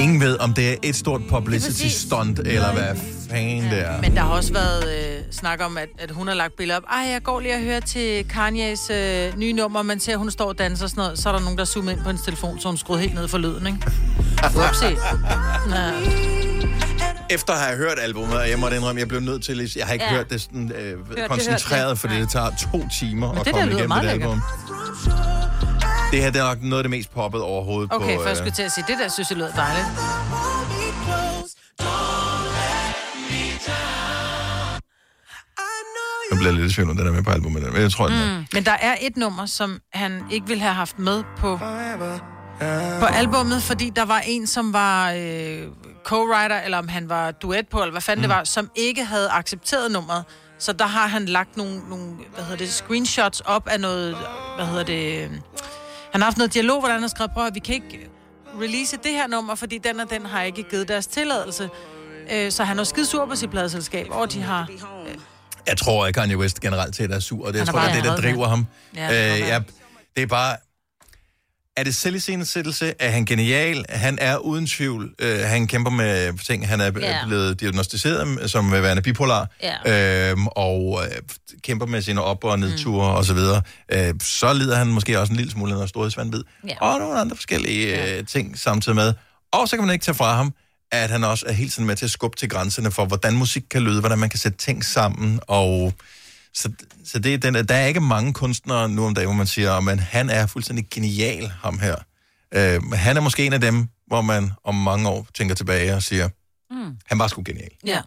Ingen ved, om det er et stort publicity stunt, eller hvad fanden det er. Men der har også været øh, snak om, at, at hun har lagt billeder op. Ej, jeg går lige og hører til Kanye's øh, nye nummer. Man ser, at hun står og danser og sådan noget. Så er der nogen, der zoomer ind på hendes telefon, så hun skruet helt ned for lyden, ikke? [laughs] Upsi. Nå. Efter at have hørt albumet, og jeg måtte indrømme, jeg blev nødt til, at- jeg har ikke Ja. hørt det sådan øh, det, koncentreret, hørt det. fordi det tager to timer Men at det komme igennem meget det lækkert. album. Det her det er nok noget af det mest poppet overhovedet Okay, på... for jeg øh, skulle til at sige, det der synes jeg lød dejligt. Jeg bliver lidt i tvivl om det der med på albumet, men jeg tror, mm. Mm. Men der er et nummer, som han ikke ville have haft med på, på albummet, fordi der var en, som var øh, co-writer, eller om han var duet på, eller hvad fanden mm. det var, som ikke havde accepteret nummeret. Så der har han lagt nogle, nogle hvad hedder det, screenshots op af noget, hvad hedder det... øh, Han har haft noget dialog, hvor han har skrevet, prøv at vi kan ikke release det her nummer, fordi den og den har ikke givet deres tilladelse. Øh, Så han er skide sur på sit pladeselskab, og de har... Øh, Jeg tror, at Kanye West generelt set er sur, og det, jeg er tror, det er det, der driver ham. Ja, det øh, ja, det er bare... Er det selviscenesættelse? Er han genial? Han er uden tvivl. Øh, han kæmper med ting. Han er yeah. blevet diagnostiseret som værende bipolar. Ja. Øhm, og øh, kæmper med sine op- og nedture mm. og så videre. Øh, så lider han måske også en lille smule af storhedsvandvid. Ja. Og nogle andre forskellige øh, ting samtidig med. Og så kan man ikke tage fra ham, at han også er helt sådan med til at skubbe til grænserne for, hvordan musik kan lyde, hvordan man kan sætte ting sammen, og så, så det er den, der er ikke mange kunstnere nu om dagen, hvor man siger, men han er fuldstændig genial, ham her. Øh, han er måske en af dem, hvor man om mange år tænker tilbage og siger, Mm. han var sgu genial. Ja.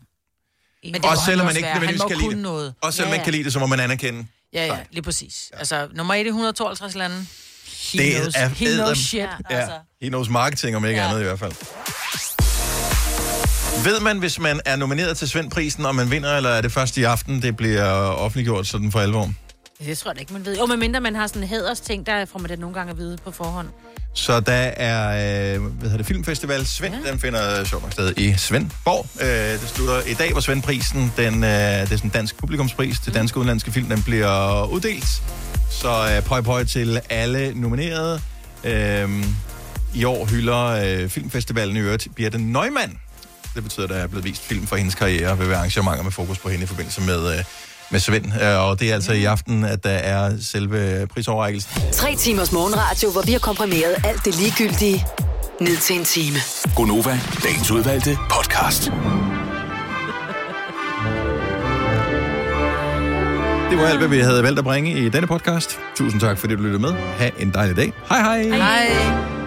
Men det Og må selvom man ikke nødvendigvis kan lide det. noget. Og selvom man ikke kan lide det, så må man anerkende. Ja, ja, lige præcis. Ja. Altså, nummer 1 i 152 lande. He Det knows, er he knows shit. Ja, Altså. he knows marketing, om ikke Ja. ja. andet i hvert fald. Ved man, hvis man er nomineret til Svendprisen, om man vinder, eller er det først i aften, det bliver offentliggjort sådan for alvor? det tror jeg ikke, man ved. Jo, medmindre man har sådan en hædersting, der får man det nogle gange at vide på forhånd. Så der er, øh, hvad hedder det, Filmfestival Svend, ja. den finder sjovt nok sted i Svendborg. Øh, det slutter i dag, hvor Svendprisen, den, øh, det er sådan en dansk publikumspris til danske udenlandske film, den bliver uddelt. Så øh, pøj pøj til alle nominerede. Øh, I år hylder øh, Filmfestivalen i øvrigt Birte Neumann. Det betyder, at der er blevet vist film for hendes karriere ved arrangementer med fokus på hende i forbindelse med, øh, med Svend. Øh, og det er altså i aften, at der er selve prisoverrækkelsen. Tre timers morgenradio, hvor vi har komprimeret alt det ligegyldige ned til en time. Gonova, dagens udvalgte podcast. Det var alt, hvad vi havde valgt at bringe i denne podcast. Tusind tak, fordi du lyttede med. Ha' en dejlig dag. Hej hej. Hej.